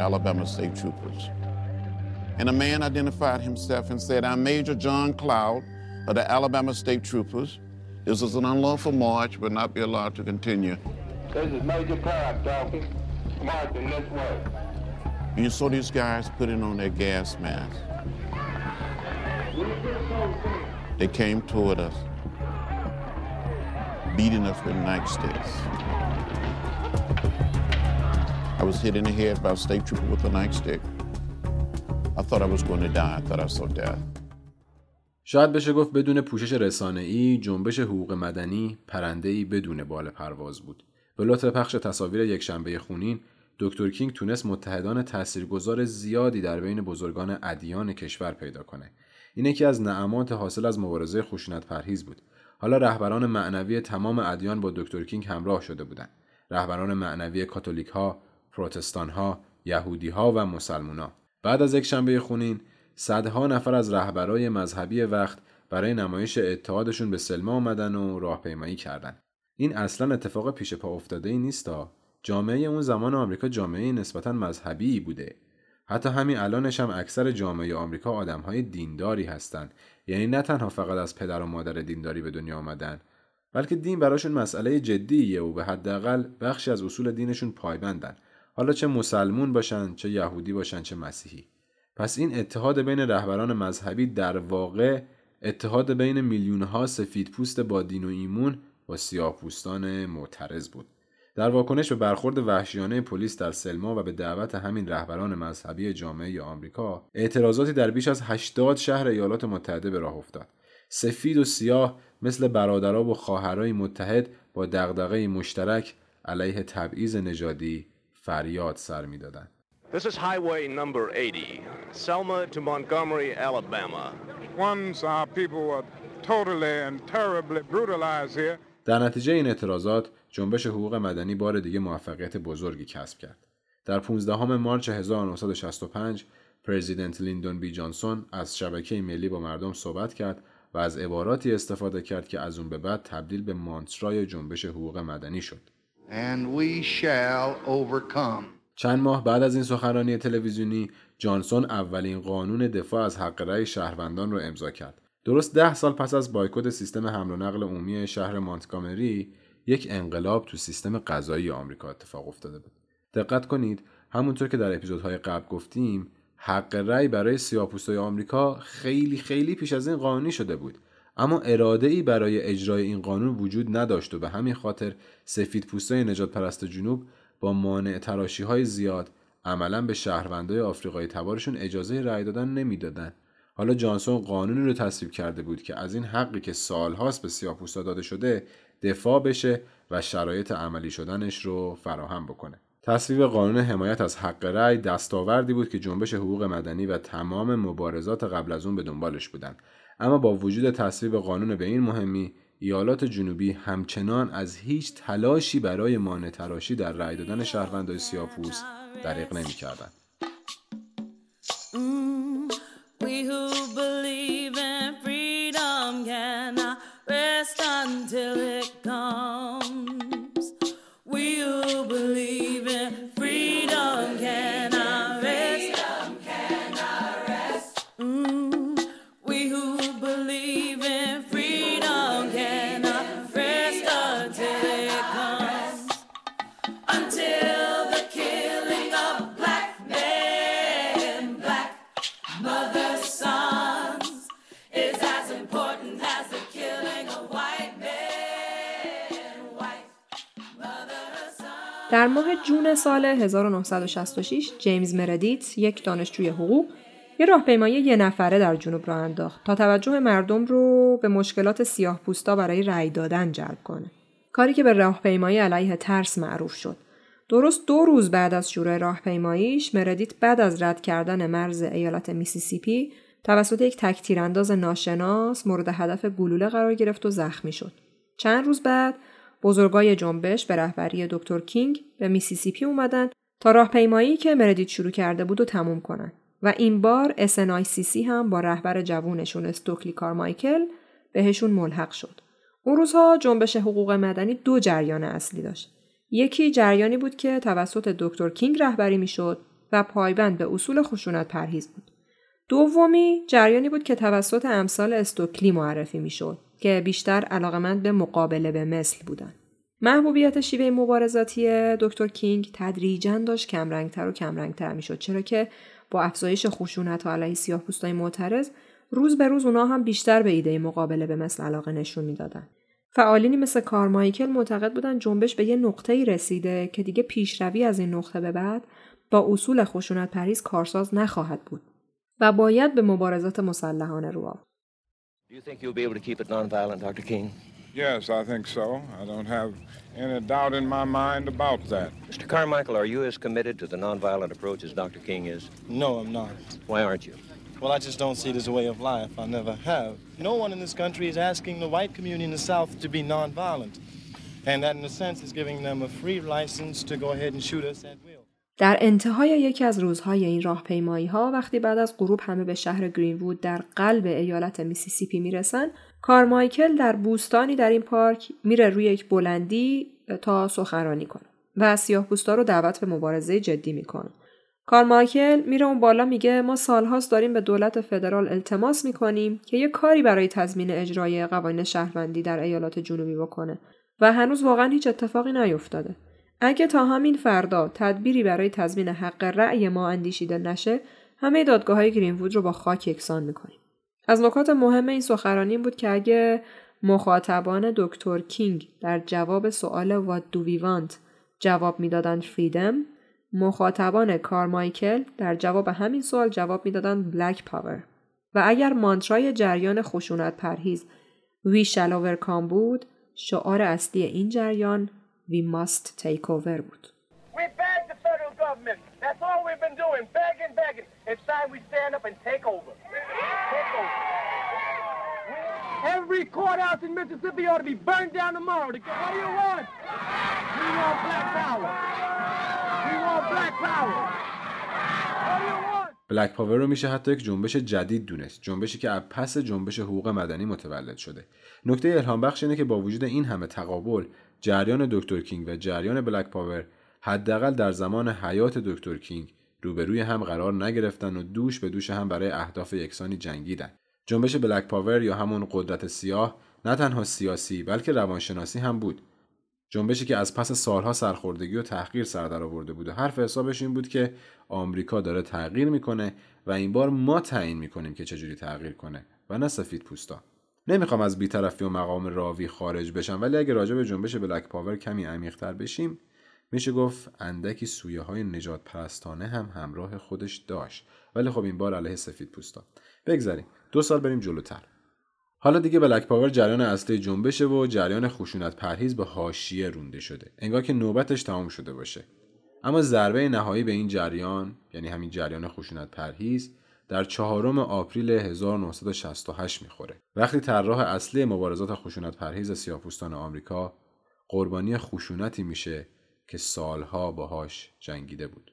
Alabama State Troopers. And a man identified himself and said, I'm Major John Cloud of the Alabama State Troopers. This is an unlawful march, will not be allowed to continue. This is Major Cloud talking, marching this way. And you saw these guys putting on their gas masks. They came toward us, beating us with nightsticks. I was hit in the head by a state trooper with a nightstick. I thought I was going to die. I thought I saw death. شاید بشه گفت بدون پوشش رسانه‌ای جنبش حقوق مدنی پرنده‌ای بدون بال پرواز بود. به لطف پخش تصاویر یک شنبه خونین دکتر کینگ تونست متحدان تاثیرگذار زیادی در بین بزرگان ادیان کشور پیدا کنه. این یکی از نعمات حاصل از مبارزه خشونت پرهیز بود. حالا رهبران معنوی تمام ادیان با دکتر کینگ همراه شده بودند. رهبران معنوی کاتولیک ها، پروتستان ها، یهودی ها و مسلمونا. ها. بعد از یک شنبه خونین صدها نفر از رهبرای مذهبی وقت برای نمایش اتحادشون به سلما آمدن و راهپیمایی کردند. این اصلا اتفاق پیش پا افتاده ای نیست جامعه اون زمان آمریکا جامعه نسبتا مذهبی بوده. حتی همین الانش هم اکثر جامعه آمریکا آدمهای دینداری هستند. یعنی نه تنها فقط از پدر و مادر دینداری به دنیا آمدن بلکه دین براشون مسئله جدیه و به حداقل بخشی از اصول دینشون پایبندن. حالا چه مسلمون باشن چه یهودی باشن چه مسیحی. پس این اتحاد بین رهبران مذهبی در واقع اتحاد بین میلیونها سفید پوست با دین و ایمون با سیاه پوستان معترض بود. در واکنش به برخورد وحشیانه پلیس در سلما و به دعوت همین رهبران مذهبی جامعه آمریکا اعتراضاتی در بیش از 80 شهر ایالات متحده به راه افتاد سفید و سیاه مثل برادرها و خواهرای متحد با دغدغه مشترک علیه تبعیض نژادی فریاد سر می‌دادند This is highway number 80, Selma to Montgomery, Alabama. Once our people were totally and terribly brutalized here. در نتیجه این اعتراضات جنبش حقوق مدنی بار دیگه موفقیت بزرگی کسب کرد. در 15 مارچ 1965 پرزیدنت لیندون بی جانسون از شبکه ملی با مردم صحبت کرد و از عباراتی استفاده کرد که از اون به بعد تبدیل به مانترای جنبش حقوق مدنی شد. And we shall overcome. چند ماه بعد از این سخنرانی تلویزیونی جانسون اولین قانون دفاع از حق رأی شهروندان را امضا کرد. درست ده سال پس از بایکوت سیستم حمل و نقل عمومی شهر مانتگامری یک انقلاب تو سیستم قضایی آمریکا اتفاق افتاده بود. دقت کنید همونطور که در اپیزودهای قبل گفتیم حق رأی برای سیاه‌پوستای آمریکا خیلی خیلی پیش از این قانونی شده بود اما اراده ای برای اجرای این قانون وجود نداشت و به همین خاطر سفید پوستای نجات پرست جنوب با مانع تراشی های زیاد عملا به شهروندای آفریقای تبارشون اجازه رأی دادن نمی‌دادن حالا جانسون قانونی رو تصویب کرده بود که از این حقی که سالهاست به سیاه‌پوستا داده شده دفاع بشه و شرایط عملی شدنش رو فراهم بکنه تصویب قانون حمایت از حق رأی دستاوردی بود که جنبش حقوق مدنی و تمام مبارزات قبل از اون به دنبالش بودن اما با وجود تصویب قانون به این مهمی ایالات جنوبی همچنان از هیچ تلاشی برای مانع تراشی در رأی دادن شهروندای سیاه‌پوست دریغ نمی‌کردند. ماه جون سال 1966 جیمز مردیت یک دانشجوی حقوق یه راهپیمایی یه نفره در جنوب را انداخت تا توجه مردم رو به مشکلات سیاه پوستا برای رأی دادن جلب کنه. کاری که به راهپیمایی علیه ترس معروف شد. درست دو روز بعد از شروع راهپیماییش مردیت بعد از رد کردن مرز ایالت میسیسیپی توسط یک تکتیرانداز ناشناس مورد هدف گلوله قرار گرفت و زخمی شد. چند روز بعد بزرگای جنبش به رهبری دکتر کینگ به میسیسیپی اومدن تا راهپیمایی که مردیت شروع کرده بود رو تموم کنن و این بار SNCC هم با رهبر جوونشون استوکلی کارمایکل بهشون ملحق شد. اون روزها جنبش حقوق مدنی دو جریان اصلی داشت. یکی جریانی بود که توسط دکتر کینگ رهبری می‌شد و پایبند به اصول خشونت پرهیز بود. دومی جریانی بود که توسط امثال استوکلی معرفی می‌شد که بیشتر علاقمند به مقابله به مثل بودن. محبوبیت شیوه مبارزاتی دکتر کینگ تدریجا داشت کمرنگتر و کمرنگتر می‌شد چرا که با افزایش خشونت و علیه سیاه پوستای معترض روز به روز اونا هم بیشتر به ایده مقابله به مثل علاقه نشون می‌دادن. فعالینی مثل کارمایکل معتقد بودن جنبش به یه نقطه ای رسیده که دیگه پیشروی از این نقطه به بعد با اصول خشونت پریز کارساز نخواهد بود و باید به مبارزات مسلحانه رو Do you think you'll be able to keep it nonviolent, Dr. King? Yes, I think so. I don't have any doubt in my mind about that. Mr. Carmichael, are you as committed to the nonviolent approach as Dr. King is? No, I'm not. Why aren't you? Well, I just don't see it as a way of life. I never have. No one in this country is asking the white community in the South to be nonviolent. And that, in a sense, is giving them a free license to go ahead and shoot us at will. در انتهای یکی از روزهای این راهپیمایی ها وقتی بعد از غروب همه به شهر گرینوود در قلب ایالت میسیسیپی می‌رسن کارمایکل در بوستانی در این پارک میره روی یک بلندی تا سخنرانی کنه و سیاه رو دعوت به مبارزه جدی می‌کنه کارمایکل میره اون بالا میگه ما سالهاست داریم به دولت فدرال التماس می‌کنیم که یه کاری برای تضمین اجرای قوانین شهروندی در ایالات جنوبی بکنه و هنوز واقعا هیچ اتفاقی نیفتاده. اگه تا همین فردا تدبیری برای تضمین حق رأی ما اندیشیده نشه همه دادگاه های گرینوود رو با خاک یکسان می‌کنیم. از نکات مهم این سخنرانی بود که اگه مخاطبان دکتر کینگ در جواب سوال What do we want جواب می‌دادند فریدم مخاطبان کارمایکل در جواب همین سوال جواب می‌دادند بلک پاور و اگر مانترای جریان خشونت پرهیز وی overcome بود شعار اصلی این جریان We must take over بود. We beg the federal government. That's all we've been doing. Begging, begging. It's time we stand up and take over. Take over. Every courthouse in Mississippi ought to be burned down tomorrow. What do you want? We want black power. We want black power. What do you want? بلک پاور رو میشه حتی یک جنبش جدید دونست جنبشی که از پس جنبش حقوق مدنی متولد شده نکته الهام بخش اینه که با وجود این همه تقابل جریان دکتر کینگ و جریان Black Power حداقل در زمان حیات دکتر کینگ روبروی هم قرار نگرفتن و دوش به دوش هم برای اهداف یکسانی جنگیدن. جنبش Black Power یا همون قدرت سیاه نه تنها سیاسی بلکه روانشناسی هم بود. جنبشی که از پس سالها سرخوردگی و تحقیر سر در آورده بود و حرف حسابش این بود که آمریکا داره تغییر می‌کنه و این بار ما تعیین می‌کنیم که چجوری تغییر کنه و نه سفید پوستا نمی‌خوام از بیطرفی و مقام راوی خارج بشم ولی اگه راجع به جنبش بلک پاور کمی عمیقتر بشیم میشه گفت اندکی سویه های نجات پرستانه هم همراه خودش داشت. ولی خب این بار علیه سفید پوستا. بگذاریم. دو سال بریم جلوتر. حالا دیگه بلک پاور جریان اصلی جنبشه و جریان خشونت پرهیز به حاشیه رونده شده. انگار که نوبتش تمام شده باشه. اما ضربه نهایی به این جریان یعنی همین جریان خشونت پرهیز در چهارم آپریل 1968 می‌خوره وقتی طراح اصلی مبارزات خشونت پرهیز سیاهپوستان آمریکا قربانی خشونتی میشه که سالها باهاش جنگیده بود.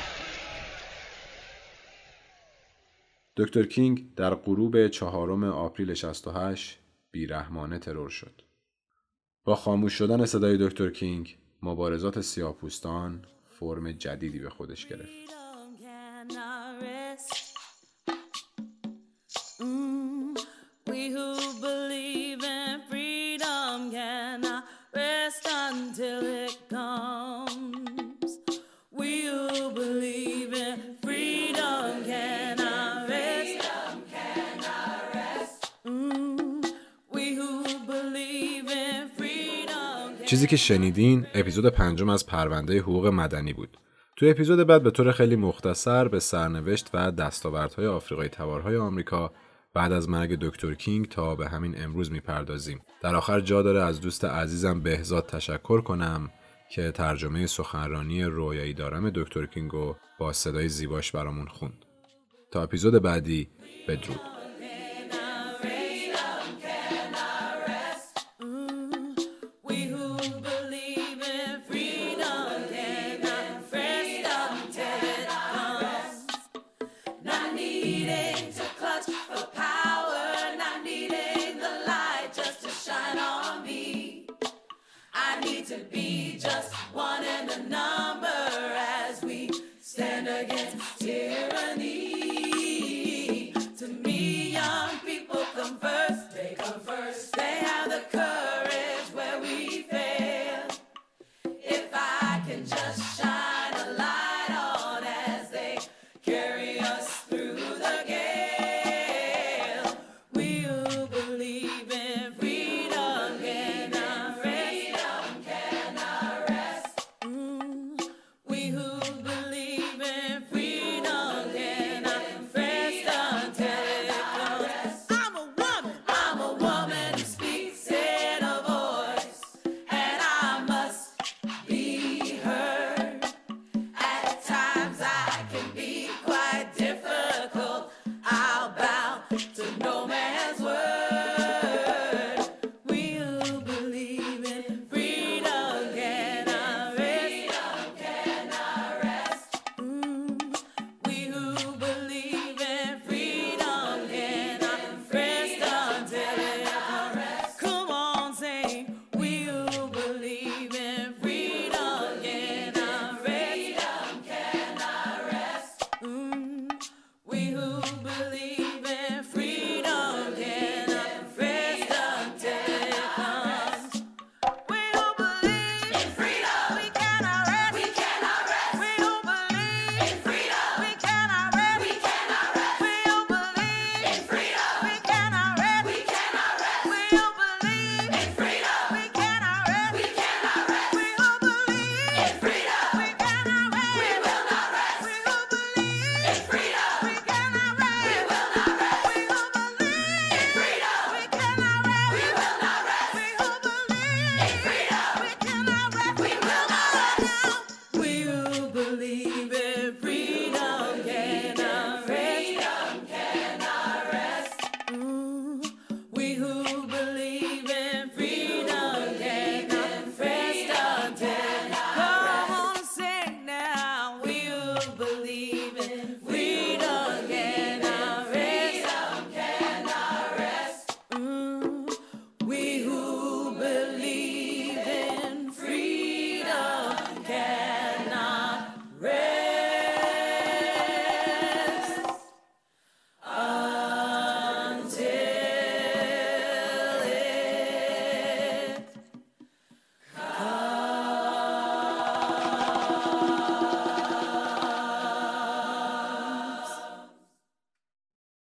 دکتر کینگ در غروب چهارم آپریل 68 بیرحمانه ترور شد. با خاموش شدن صدای دکتر کینگ، مبارزات سیاهپوستان فرم جدیدی به خودش گرفت. چیزی که شنیدین اپیزود پنجم از پرونده حقوق مدنی بود. تو اپیزود بعد به طور خیلی مختصر به سرنوشت و دستاوردهای آفریقای تبارهای آمریکا بعد از مرگ دکتر کینگ تا به همین امروز می‌پردازیم. در آخر جا داره از دوست عزیزم بهزاد تشکر کنم که ترجمه سخنرانی رویایی دارم دکتر کینگو با صدای زیباش برامون خوند. تا اپیزود بعدی بدرود.